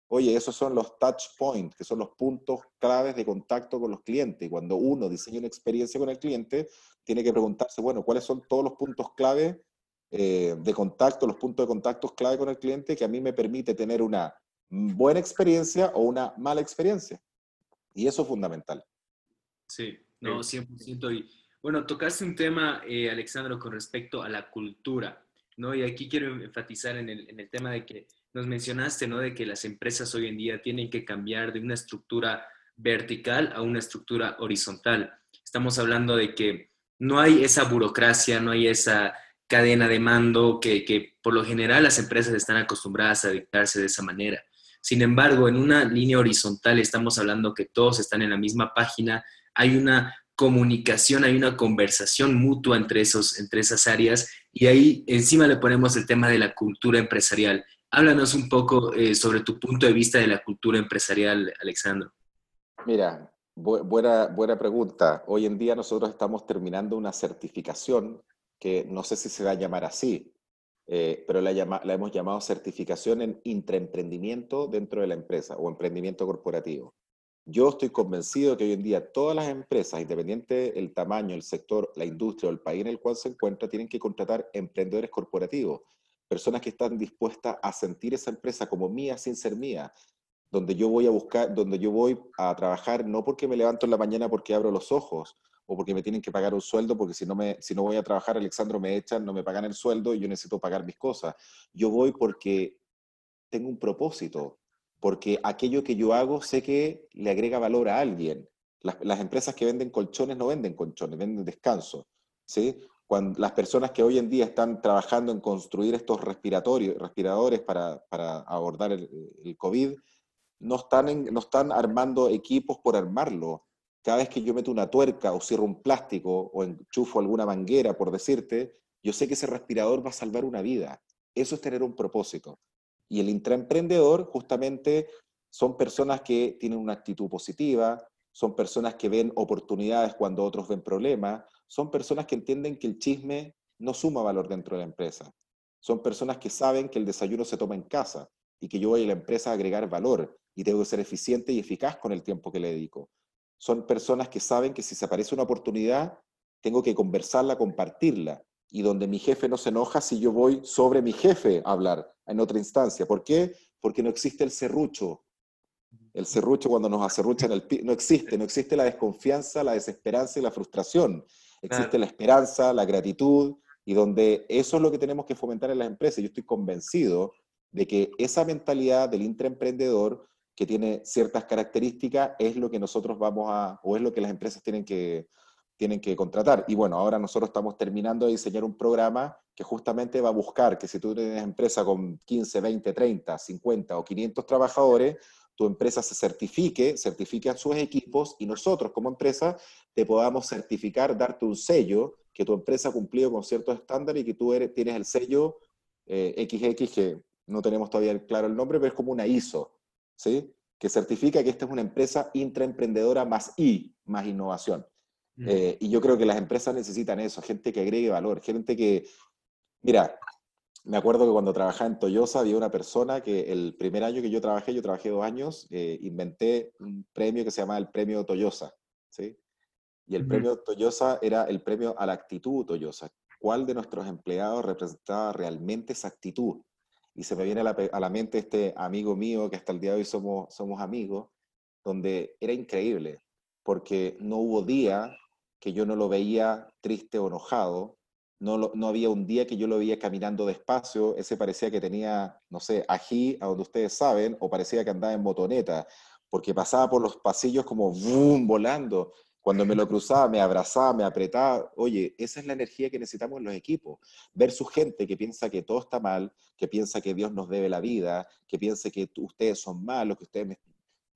Oye, esos son los touch points, que son los puntos claves de contacto con los clientes. Cuando uno diseña una experiencia con el cliente, tiene que preguntarse, bueno, ¿cuáles son todos los puntos clave eh, de contacto, los puntos de contacto clave con el cliente que a mí me permite tener una buena experiencia o una mala experiencia? Y eso es fundamental. Sí, no, 100%. Y bueno, tocaste un tema, eh, Alexandro, con respecto a la cultura, ¿no? Y aquí quiero enfatizar en el, en el tema de que nos mencionaste, ¿no? De que las empresas hoy en día tienen que cambiar de una estructura vertical a una estructura horizontal. Estamos hablando de que no hay esa burocracia, no hay esa cadena de mando que, por lo general las empresas están acostumbradas a dictarse de esa manera. Sin embargo, en una línea horizontal estamos hablando que todos están en la misma página, hay una comunicación, hay una conversación mutua entre, esos, entre esas áreas y ahí encima le ponemos el tema de la cultura empresarial. Háblanos un poco eh, sobre tu punto de vista de la cultura empresarial, Alexandro. Mira, buena, buena pregunta. Hoy en día nosotros estamos terminando una certificación que no sé si se va a llamar así, eh, pero la, hemos llamado certificación en intraemprendimiento dentro de la empresa o emprendimiento corporativo. Yo estoy convencido que hoy en día todas las empresas, independiente del tamaño, el sector, la industria o el país en el cual se encuentra, tienen que contratar emprendedores corporativos, personas que están dispuestas a sentir esa empresa como mía sin ser mía, donde yo voy a buscar, donde yo voy a trabajar no porque me levanto en la mañana porque abro los ojos o porque me tienen que pagar un sueldo, porque si no, me, si no voy a trabajar, Alexandro me echan, no me pagan el sueldo y yo necesito pagar mis cosas. Yo voy porque tengo un propósito, porque aquello que yo hago sé que le agrega valor a alguien. Las, empresas que venden colchones no venden colchones, venden descanso. ¿sí? Cuando las personas que hoy en día están trabajando en construir estos respiratorios, respiradores para, para abordar el, COVID, no están, no están armando equipos por armarlo. Cada vez que yo meto una tuerca o cierro un plástico o enchufo alguna manguera, por decirte, yo sé que ese respirador va a salvar una vida. Eso es tener un propósito. Y el intraemprendedor justamente son personas que tienen una actitud positiva, son personas que ven oportunidades cuando otros ven problemas, son personas que entienden que el chisme no suma valor dentro de la empresa. Son personas que saben que el desayuno se toma en casa y que yo voy a la empresa a agregar valor y tengo que ser eficiente y eficaz con el tiempo que le dedico. Son personas que saben que si se aparece una oportunidad, tengo que conversarla, compartirla y donde mi jefe no se enoja si yo voy sobre mi jefe a hablar en otra instancia. ¿Por qué? Porque no existe el serrucho. El serrucho cuando nos acerruchan el no existe, no existe la desconfianza, la desesperanza y la frustración. Existe la esperanza, la gratitud y donde eso es lo que tenemos que fomentar en las empresas. Yo estoy convencido de que esa mentalidad del intraemprendedor que tiene ciertas características es lo que nosotros vamos a, o es lo que las empresas tienen que, tienen que contratar. Y bueno, ahora nosotros estamos terminando de diseñar un programa que justamente va a buscar que si tú tienes empresa con 15, 20, 30, 50 o 500 trabajadores, tu empresa se certifique, certifique a sus equipos y nosotros como empresa te podamos certificar, darte un sello que tu empresa ha cumplido con ciertos estándares y que tú eres, tienes el sello eh, XX, que no tenemos todavía claro el nombre, pero es como una ISO, ¿sí? que certifica que esta es una empresa intraemprendedora más I, más innovación. Eh, y yo creo que las empresas necesitan eso, gente que agregue valor, gente que, mira, me acuerdo que cuando trabajaba en Toyosa había una persona que el primer año que yo trabajé, yo trabajé dos años, eh, inventé un premio que se llama el premio Toyosa, ¿sí? Y el premio Toyosa era el premio a la actitud Toyosa. ¿Cuál de nuestros empleados representaba realmente esa actitud? Y se me viene a la, mente este amigo mío, que hasta el día de hoy somos, somos amigos, donde era increíble, porque no hubo día que yo no lo veía triste o enojado, no, no había un día que yo lo veía caminando despacio, ese parecía que tenía, no sé, ají, a donde ustedes saben, o parecía que andaba en motoneta, porque pasaba por los pasillos como boom, volando. Cuando me lo cruzaba, me abrazaba, me apretaba. Oye, esa es la energía que necesitamos en los equipos. Ver su gente que piensa que todo está mal, que piensa que Dios nos debe la vida, que piensa que ustedes son malos, que ustedes me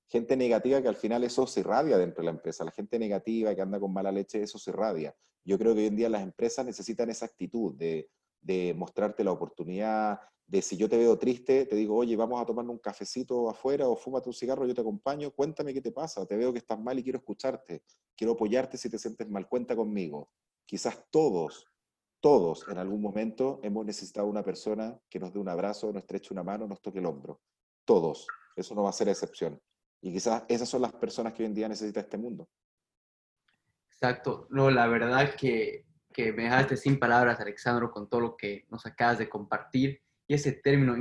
gente negativa que al final eso se irradia dentro de la empresa. La gente negativa que anda con mala leche, eso se irradia. Yo creo que hoy en día las empresas necesitan esa actitud de, de mostrarte la oportunidad, de si yo te veo triste, te digo, oye, vamos a tomar un cafecito afuera o fúmate un cigarro, yo te acompaño, cuéntame qué te pasa, te veo que estás mal y quiero escucharte, quiero apoyarte si te sientes mal, cuenta conmigo. Quizás todos, todos en algún momento hemos necesitado una persona que nos dé un abrazo, nos estreche una mano, nos toque el hombro. Todos, eso no va a ser excepción. Y quizás esas son las personas que hoy en día necesita este mundo. Exacto. No, la verdad que, que me dejaste sin palabras, Alexandro, con todo lo que nos acabas de compartir. Y ese término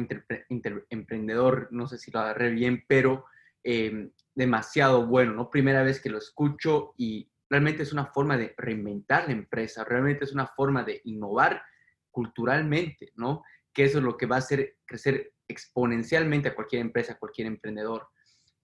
emprendedor, no sé si lo agarré bien, pero em, demasiado bueno, ¿no? Primera vez que lo escucho y realmente es una forma de reinventar la empresa, realmente es una forma de innovar culturalmente, ¿no? Que eso es lo que va a hacer crecer exponencialmente a cualquier empresa, a cualquier emprendedor.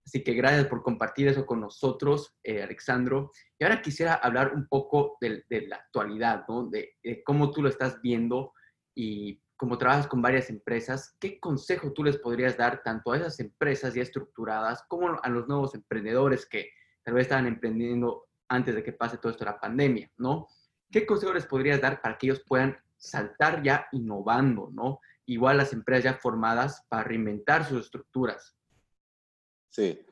Así que gracias por compartir eso con nosotros, eh, Alexandro. Y ahora quisiera hablar un poco de, la actualidad, ¿no? De, cómo tú lo estás viendo y cómo trabajas con varias empresas. ¿Qué consejo tú les podrías dar tanto a esas empresas ya estructuradas como a los nuevos emprendedores que tal vez estaban emprendiendo antes de que pase todo esto de la pandemia, ¿no? ¿Qué consejo les podrías dar para que ellos puedan saltar ya innovando, ¿no? Igual las empresas ya formadas para reinventar sus estructuras. Sí.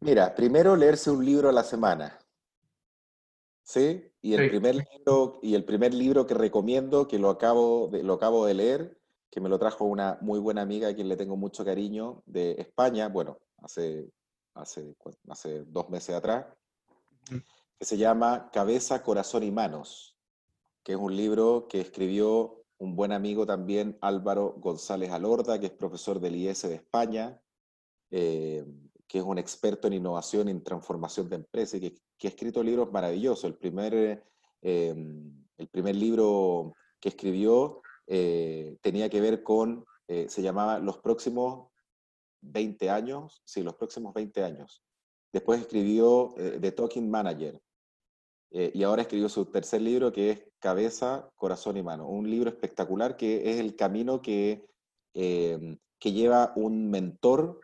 Mira, primero leerse un libro a la semana. ¿Sí? Y el, Primer libro, y el primer libro que recomiendo, que lo acabo, de, lo acabo de leer, que me lo trajo una muy buena amiga a quien le tengo mucho cariño de España, bueno, hace, hace, hace dos meses atrás, que se llama Cabeza, Corazón y Manos, que es un libro que escribió un buen amigo también, Álvaro González Alorda, que es profesor del IES de España, eh, que es un experto en innovación y en transformación de empresas, y que, ha escrito libros maravillosos. El primer, eh, el primer libro que escribió eh, tenía que ver con, se llamaba Los próximos 20 años, sí, los próximos 20 años. Después escribió The Talking Manager, y ahora escribió su tercer libro que es Cabeza, Corazón y Mano. Un libro espectacular que es el camino que, que lleva un mentor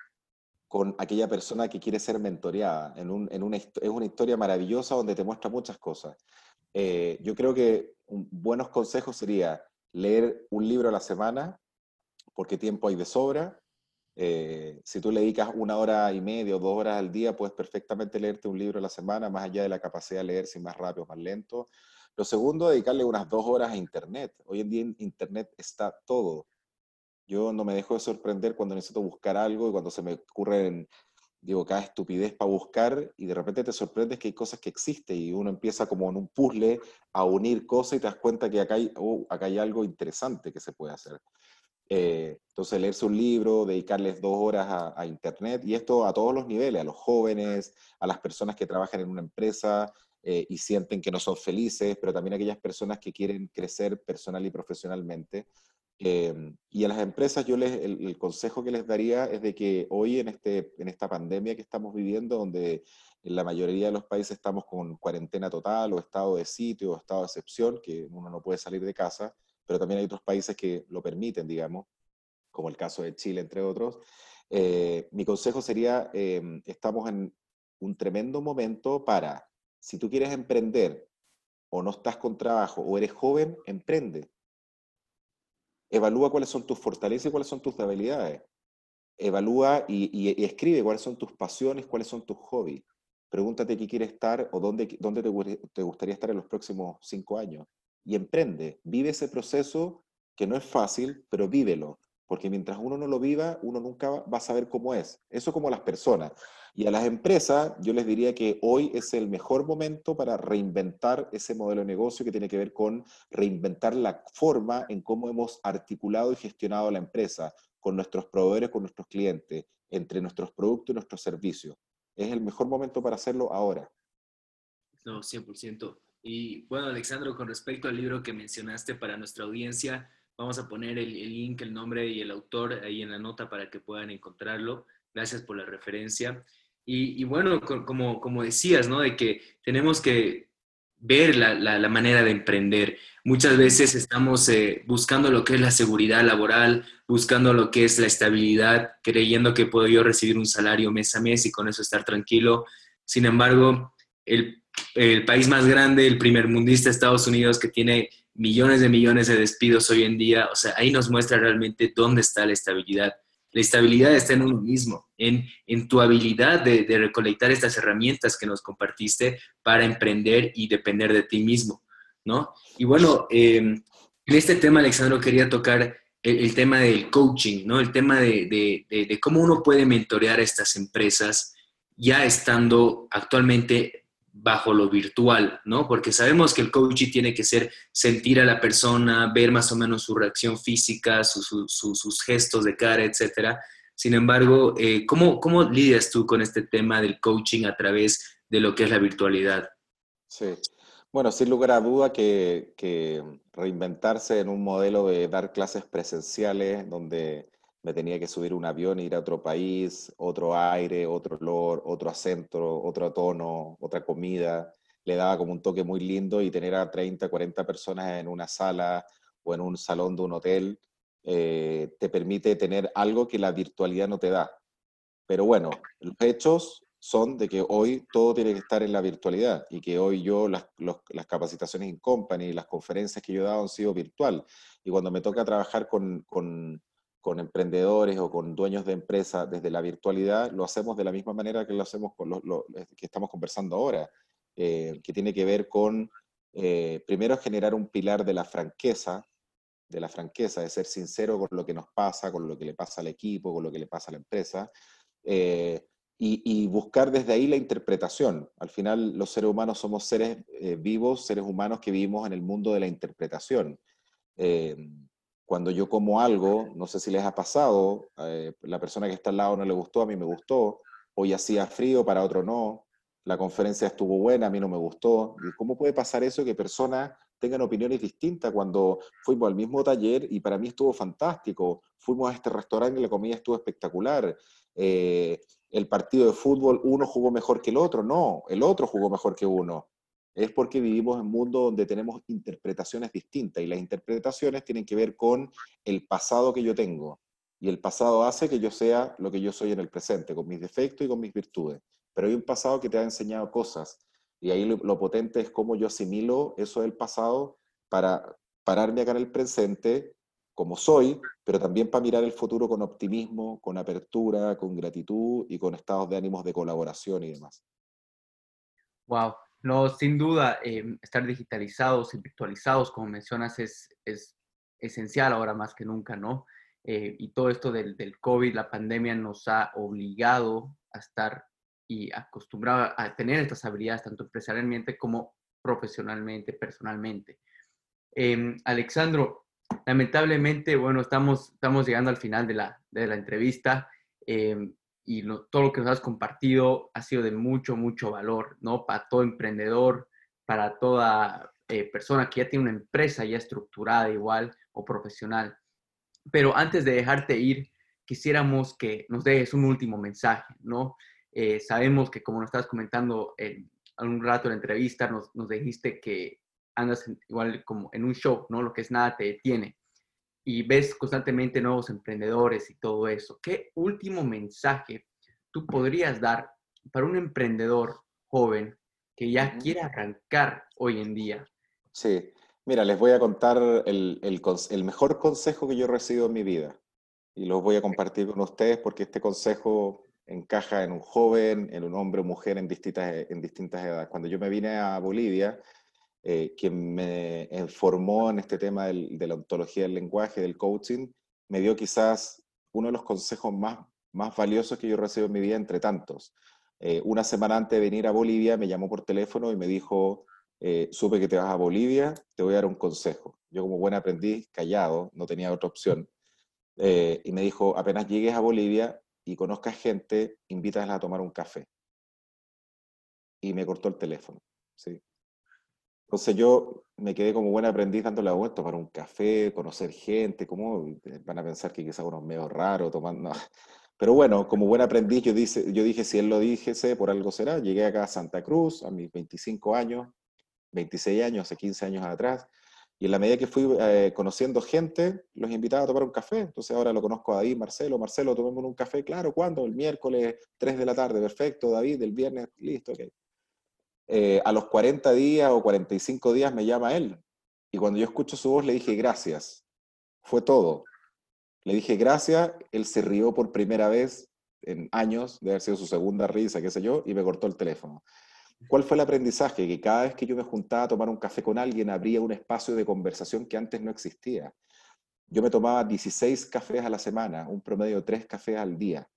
con aquella persona que quiere ser mentoreada. En, una, es una historia maravillosa donde te muestra muchas cosas. Eh, yo creo que buenos consejos sería leer un libro a la semana, porque tiempo hay de sobra. Eh, si tú le dedicas una hora y media o dos horas al día, puedes perfectamente leerte un libro a la semana, más allá de la capacidad de leer si más rápido o más lento. Lo segundo, dedicarle unas dos horas a Internet. Hoy en día en Internet está todo. Yo no me dejo de sorprender cuando necesito buscar algo y cuando se me ocurren, digo, cada estupidez para buscar y de repente te sorprendes que hay cosas que existen y uno empieza como en un puzzle a unir cosas y te das cuenta que acá hay, oh, acá hay algo interesante que se puede hacer. Eh, entonces, leerse un libro, dedicarles dos horas a, Internet, y esto a todos los niveles, a los jóvenes, a las personas que trabajan en una empresa eh, y sienten que no son felices, pero también a aquellas personas que quieren crecer personal y profesionalmente. Em, y a las empresas yo les, el, consejo que les daría es de que hoy en, este, en esta pandemia que estamos viviendo, donde en la mayoría de los países estamos con cuarentena total o estado de sitio o estado de excepción, que uno no puede salir de casa, pero también hay otros países que lo permiten, digamos, como el caso de Chile, entre otros. Eh, mi consejo sería, em, estamos en un tremendo momento para, si tú quieres emprender o no estás con trabajo o eres joven, emprende Evalúa cuáles son tus fortalezas y cuáles son tus debilidades. Evalúa y, escribe cuáles son tus pasiones, cuáles son tus hobbies. Pregúntate qué quieres estar o dónde, dónde te, gustaría estar en los próximos cinco años. Y emprende, vive ese proceso que no es fácil, pero vívelo. Porque mientras uno no lo viva, uno nunca va a saber cómo es. Eso como las personas. Y a las empresas, yo les diría que hoy es el mejor momento para reinventar ese modelo de negocio que tiene que ver con reinventar la forma en cómo hemos articulado y gestionado la empresa con nuestros proveedores, con nuestros clientes, entre nuestros productos y nuestros servicios. Es el mejor momento para hacerlo ahora. No, 100%. Y bueno, Alexandro, con respecto al libro que mencionaste para nuestra audiencia, vamos a poner el, el link, el nombre y el autor ahí en la nota para que puedan encontrarlo. Gracias por la referencia. Y, bueno, como, como decías, ¿no? De que tenemos que ver la, la, manera de emprender. Muchas veces estamos eh, buscando lo que es la seguridad laboral, buscando lo que es la estabilidad, creyendo que puedo yo recibir un salario mes a mes y con eso estar tranquilo. Sin embargo, el, el país más grande, el primer mundista, Estados Unidos, que tiene millones de millones de despidos hoy en día, o sea, ahí nos muestra realmente dónde está la estabilidad. La estabilidad está en uno mismo, en, en tu habilidad de, recolectar estas herramientas que nos compartiste para emprender y depender de ti mismo, ¿no? Y bueno, em, en este tema, Alexandro, quería tocar el, tema del coaching, ¿no? El tema de, de, cómo uno puede mentorear a estas empresas ya estando actualmente bajo lo virtual, ¿no? Porque sabemos que el coaching tiene que ser sentir a la persona, ver más o menos su reacción física, sus gestos de cara, etcétera. Sin embargo, eh, ¿cómo, ¿cómo lidias tú con este tema del coaching a través de lo que es la virtualidad? Sí, bueno, sin lugar a duda que reinventarse en un modelo de dar clases presenciales donde me tenía que subir un avión, ir a otro país, otro aire, otro olor, otro acento, otro tono, otra comida. Le daba como un toque muy lindo y tener a 30, 40 personas en una sala o en un salón de un hotel eh, te permite tener algo que la virtualidad no te da. Pero bueno, los hechos son de que hoy todo tiene que estar en la virtualidad y que hoy yo las, capacitaciones en company, las conferencias que yo he dado han sido virtual. Y cuando me toca trabajar con, con emprendedores o con dueños de empresas desde la virtualidad, lo hacemos de la misma manera que lo hacemos con lo, que estamos conversando ahora, eh, que tiene que ver con, eh, primero, generar un pilar de la franqueza, de la franqueza, de ser sincero con lo que nos pasa, con lo que le pasa al equipo, con lo que le pasa a la empresa, eh, y, buscar desde ahí la interpretación. Al final, los seres humanos somos seres vivos, seres humanos que vivimos en el mundo de la interpretación cuando yo como algo, no sé si les ha pasado, eh, la persona que está al lado no le gustó, a mí me gustó, hoy hacía frío, para otro no, la conferencia estuvo buena, a mí no me gustó. ¿Cómo puede pasar eso que personas tengan opiniones distintas cuando fuimos al mismo taller y para mí estuvo fantástico? Fuimos a este restaurante y la comida estuvo espectacular. Eh, el partido de fútbol, uno jugó mejor que el otro, no, el otro jugó mejor que uno es porque vivimos en un mundo donde tenemos interpretaciones distintas y las interpretaciones tienen que ver con el pasado que yo tengo. Y el pasado hace que yo sea lo que yo soy en el presente, con mis defectos y con mis virtudes. Pero hay un pasado que te ha enseñado cosas y ahí lo, potente es cómo yo asimilo eso del pasado para pararme acá en el presente como soy, pero también para mirar el futuro con optimismo, con apertura, con gratitud y con estados de ánimos de colaboración y demás. Wow, no, sin duda, em, estar digitalizados y virtualizados, como mencionas, es, es esencial ahora más que nunca, ¿no? Eh, y todo esto del, del, COVID, la pandemia nos ha obligado a estar y acostumbrado a tener estas habilidades, tanto empresarialmente como profesionalmente, personalmente. Eh, Alexandro, lamentablemente, bueno, estamos, estamos llegando al final de la, de la entrevista. Eh, y todo lo que nos has compartido ha sido de mucho, mucho valor, ¿no? Para todo emprendedor, para toda eh, persona que ya tiene una empresa ya estructurada igual o profesional. Pero antes de dejarte ir, quisiéramos que nos dejes un último mensaje, ¿no? Eh, sabemos que como nos estás comentando en un rato de la entrevista, nos, nos dijiste que andas igual como en un show, ¿no? Lo que es nada te detiene y ves constantemente nuevos emprendedores y todo eso, ¿qué último mensaje tú podrías dar para un emprendedor joven que ya quiere arrancar hoy en día? Sí, mira, les voy a contar el, el, mejor consejo que yo he recibido en mi vida y los voy a compartir con ustedes porque este consejo encaja en un joven, en un hombre o mujer en distintas, en distintas edades. Cuando yo me vine a Bolivia, eh, quien me formó en este tema de la ontología del lenguaje, del coaching, me dio quizás uno de los consejos más, más valiosos que yo recibo en mi vida entre tantos. Eh, una semana antes de venir a Bolivia me llamó por teléfono y me dijo, eh, supe que te vas a Bolivia, te voy a dar un consejo. Yo como buen aprendiz, callado, no tenía otra opción. y me dijo, apenas llegues a Bolivia y conozcas gente, invítasla a tomar un café. Y me cortó el teléfono. ¿sí? Entonces yo me quedé como buen aprendiz dando la vuelta para un café, conocer gente, ¿cómo van a pensar que quizás unos medio raros tomando? Pero bueno, como buen aprendiz yo, dice, yo dije, si él lo dijese, por algo será. Llegué acá a Santa Cruz a mis 25 años, 26 años, hace 15 años atrás, y en la medida que fui eh, conociendo gente, los invitaba a tomar un café. Entonces ahora lo conozco a David, Marcelo, Marcelo, tomemos un café, claro, ¿cuándo? El miércoles, 3 de la tarde, perfecto, David, el viernes, listo, ok. Eh, a los 40 días o 45 días me llama él. Y cuando yo escucho su voz le dije gracias. Fue todo. Le dije gracias, él se rió por primera vez en años, de haber sido su segunda risa, qué sé yo, y me cortó el teléfono. ¿Cuál fue el aprendizaje? Que cada vez que yo me juntaba a tomar un café con alguien, habría un espacio de conversación que antes no existía. Yo me tomaba 16 cafés a la semana, un promedio de 3 cafés al día,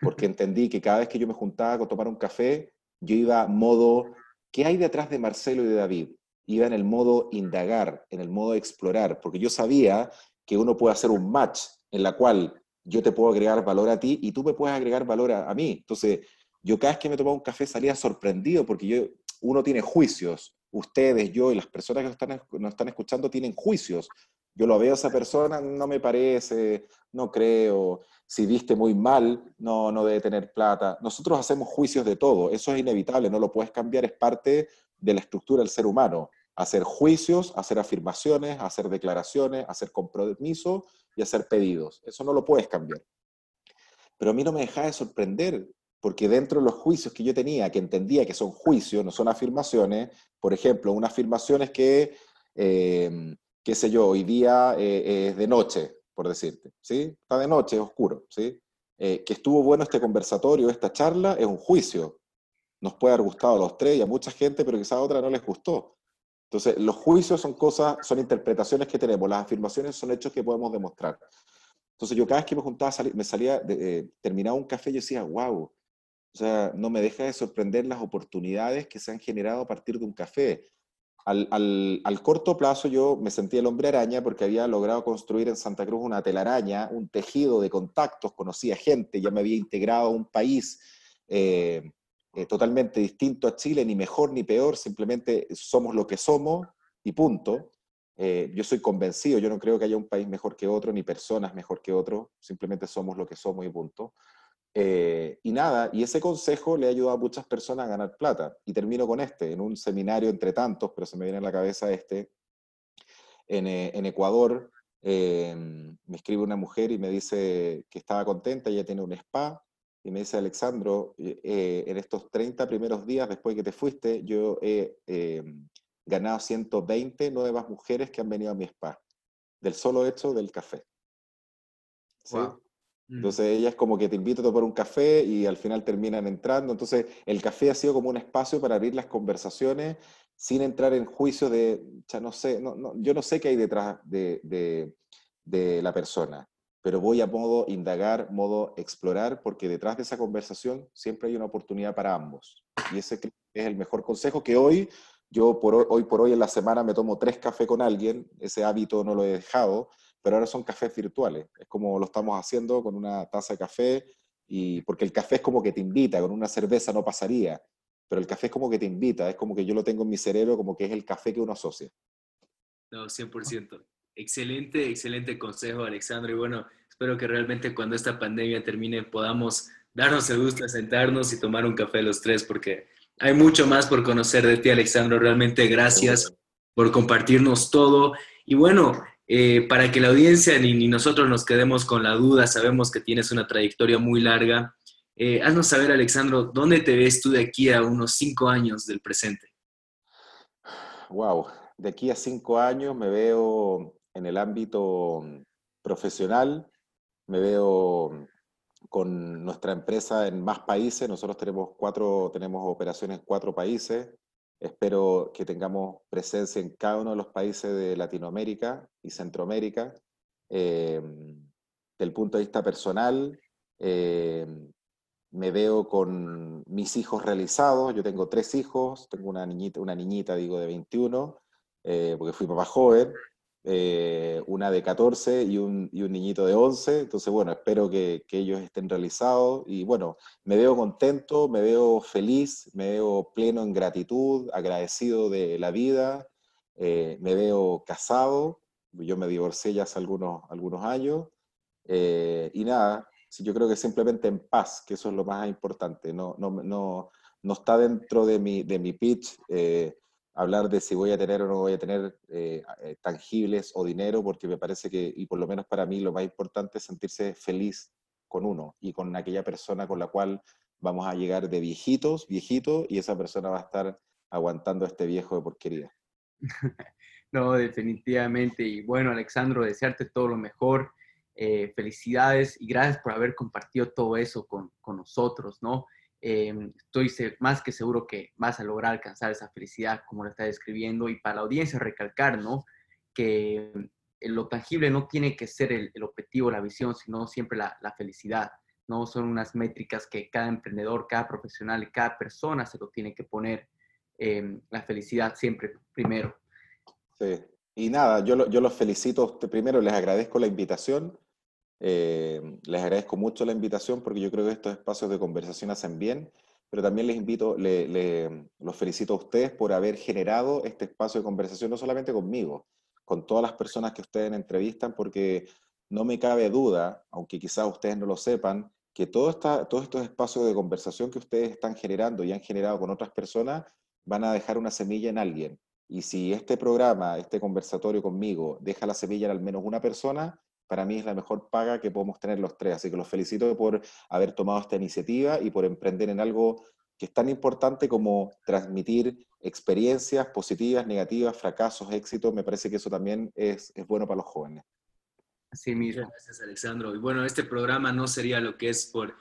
porque entendí que cada vez que yo me juntaba a tomar un café, yo iba modo, ¿qué hay detrás de Marcelo y de David? Iba en el modo indagar, en el modo explorar, porque yo sabía que uno puede hacer un match en la cual yo te puedo agregar valor a ti y tú me puedes agregar valor a, mí. Entonces, yo cada vez que me tomaba un café salía sorprendido porque yo, uno tiene juicios. Ustedes, yo y las personas que nos están, nos están escuchando tienen juicios Yo lo veo a esa persona, no me parece, no creo, si viste muy mal, no, no debe tener plata. Nosotros hacemos juicios de todo, eso es inevitable, no lo puedes cambiar, es parte de la estructura del ser humano. Hacer juicios, hacer afirmaciones, hacer declaraciones, hacer compromisos y hacer pedidos. Eso no lo puedes cambiar. Pero a mí no me deja de sorprender porque dentro de los juicios que yo tenía, que entendía que son juicios, no son afirmaciones, por ejemplo, una afirmación es que, eh, qué sé yo, hoy día eh, es de noche, por decirte, ¿sí? Está de noche, es oscuro, ¿sí? Eh, que estuvo bueno este conversatorio, esta charla, es un juicio. Nos puede haber gustado a los tres y a mucha gente, pero quizás a otra no les gustó. Entonces, los juicios son cosas, son interpretaciones que tenemos, las afirmaciones son hechos que podemos demostrar. Entonces, yo cada vez que me juntaba, me salía, de, terminaba un café, yo decía, wow, o sea, no me deja de sorprender las oportunidades que se han generado a partir de un café. Al, corto plazo yo me sentía el hombre araña porque había logrado construir en Santa Cruz una telaraña, un tejido de contactos, conocía gente, ya me había integrado a un país eh, eh, totalmente distinto a Chile, ni mejor ni peor, simplemente somos lo que somos y punto. Eh, yo soy convencido, yo no creo que haya un país mejor que otro, ni personas mejor que otro, simplemente somos lo que somos y punto. Eh, y nada, y ese consejo le ha ayudado a muchas personas a ganar plata. Y termino con este, en un seminario entre tantos, pero se me viene a la cabeza este, en, eh, Ecuador, eh, me escribe una mujer y me dice que estaba contenta, ella tiene un spa, y me dice, Alexandro, en estos 30 primeros días después que te fuiste, yo he ganado 120 nuevas mujeres que han venido a mi spa, del solo hecho del café. ¿Sí? Entonces ella es como que te invita a tomar un café y al final terminan entrando. Entonces el café ha sido como un espacio para abrir las conversaciones sin entrar en juicio de, ya no sé, no, yo no sé qué hay detrás de, de, de, la persona, pero voy a modo indagar, modo explorar, porque detrás de esa conversación siempre hay una oportunidad para ambos. Y ese es el mejor consejo que hoy, yo por hoy por hoy en la semana me tomo tres cafés con alguien, ese hábito no lo he dejado, pero ahora son cafés virtuales. Es como lo estamos haciendo con una taza de café, y porque el café es como que te invita, con una cerveza no pasaría, pero el café es como que te invita, es como que yo lo tengo en mi cerebro como que es el café que uno asocia. No, 100%. Excelente, excelente consejo, Alexandro. Y bueno, espero que realmente cuando esta pandemia termine podamos darnos el gusto de sentarnos y tomar un café los tres, porque hay mucho más por conocer de ti, Alexandro. Realmente gracias por compartirnos todo. Y bueno, eh, para que la audiencia ni, nosotros nos quedemos con la duda, sabemos que tienes una trayectoria muy larga. Eh, haznos saber, Alexandro, ¿dónde te ves tú de aquí a unos cinco años del presente? Wow, de aquí a cinco años me veo en el ámbito profesional, me veo con nuestra empresa en más países. Nosotros tenemos cuatro, tenemos operaciones en cuatro países. Espero que tengamos presencia en cada uno de los países de Latinoamérica y Centroamérica. Eh, del punto de vista personal, eh, me veo con mis hijos realizados. Yo tengo tres hijos, tengo una niñita, una digo, de 21, eh, porque fui papá joven. Eh, una de 14 y un, y un, niñito de 11. Entonces, bueno, espero que, ellos estén realizados. Y bueno, me veo contento, me veo feliz, me veo pleno en gratitud, agradecido de la vida, eh, me veo casado, yo me divorcié ya hace algunos, algunos años. Eh, y nada, yo creo que simplemente en paz, que eso es lo más importante, no, no, no, no está dentro de mi, de mi pitch hablar de si voy a tener o no voy a tener eh, eh, tangibles o dinero, porque me parece que, y por lo menos para mí, lo más importante es sentirse feliz con uno y con aquella persona con la cual vamos a llegar de viejitos, viejitos, y esa persona va a estar aguantando a este viejo de porquería. no, definitivamente. Y bueno, Alexandro, desearte todo lo mejor. Eh, felicidades y gracias por haber compartido todo eso con, con nosotros, ¿no? Em, estoy más que seguro que vas a lograr alcanzar esa felicidad como lo está describiendo y para la audiencia recalcar, ¿no? Que lo tangible no tiene que ser el, objetivo, la visión, sino siempre la, felicidad, ¿no? Son unas métricas que cada emprendedor, cada profesional cada persona se lo tiene que poner em, la felicidad siempre primero. Sí, y nada, yo, yo los felicito, primero les agradezco la invitación eh, les agradezco mucho la invitación porque yo creo que estos espacios de conversación hacen bien, pero también les invito, le, los felicito a ustedes por haber generado este espacio de conversación, no solamente conmigo, con todas las personas que ustedes entrevistan, porque no me cabe duda, aunque quizás ustedes no lo sepan, que todo todos estos espacios de conversación que ustedes están generando y han generado con otras personas van a dejar una semilla en alguien. Y si este programa, este conversatorio conmigo, deja la semilla en al menos una persona, para mí es la mejor paga que podemos tener los tres. Así que los felicito por haber tomado esta iniciativa y por emprender en algo que es tan importante como transmitir experiencias positivas, negativas, fracasos, éxitos. Me parece que eso también es, es bueno para los jóvenes. Así mismo. Gracias, Alexandro. Y bueno, este programa no sería lo que es por,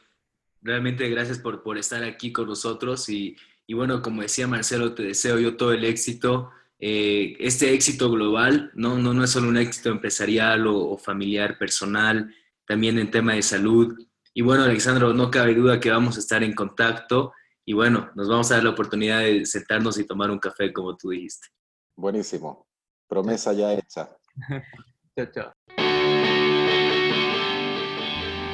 realmente gracias por, por estar aquí con nosotros. Y, y bueno, como decía Marcelo, te deseo yo todo el éxito. Eh, este éxito global no, no, no es solo un éxito empresarial o, familiar, personal, también en tema de salud. Y bueno, Alexandro, no cabe duda que vamos a estar en contacto y bueno, nos vamos a dar la oportunidad de sentarnos y tomar un café como tú dijiste. Buenísimo. Promesa ya hecha. chao, chao.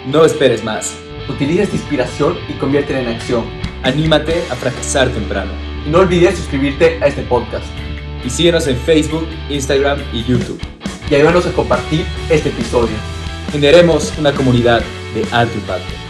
No esperes más. Utiliza esta inspiración y conviértela en acción. Anímate a fracasar temprano. Y no olvides suscribirte a este podcast y síguenos en Facebook, Instagram y YouTube. Y ayúdanos a compartir este episodio. Generemos una comunidad de alto impacto.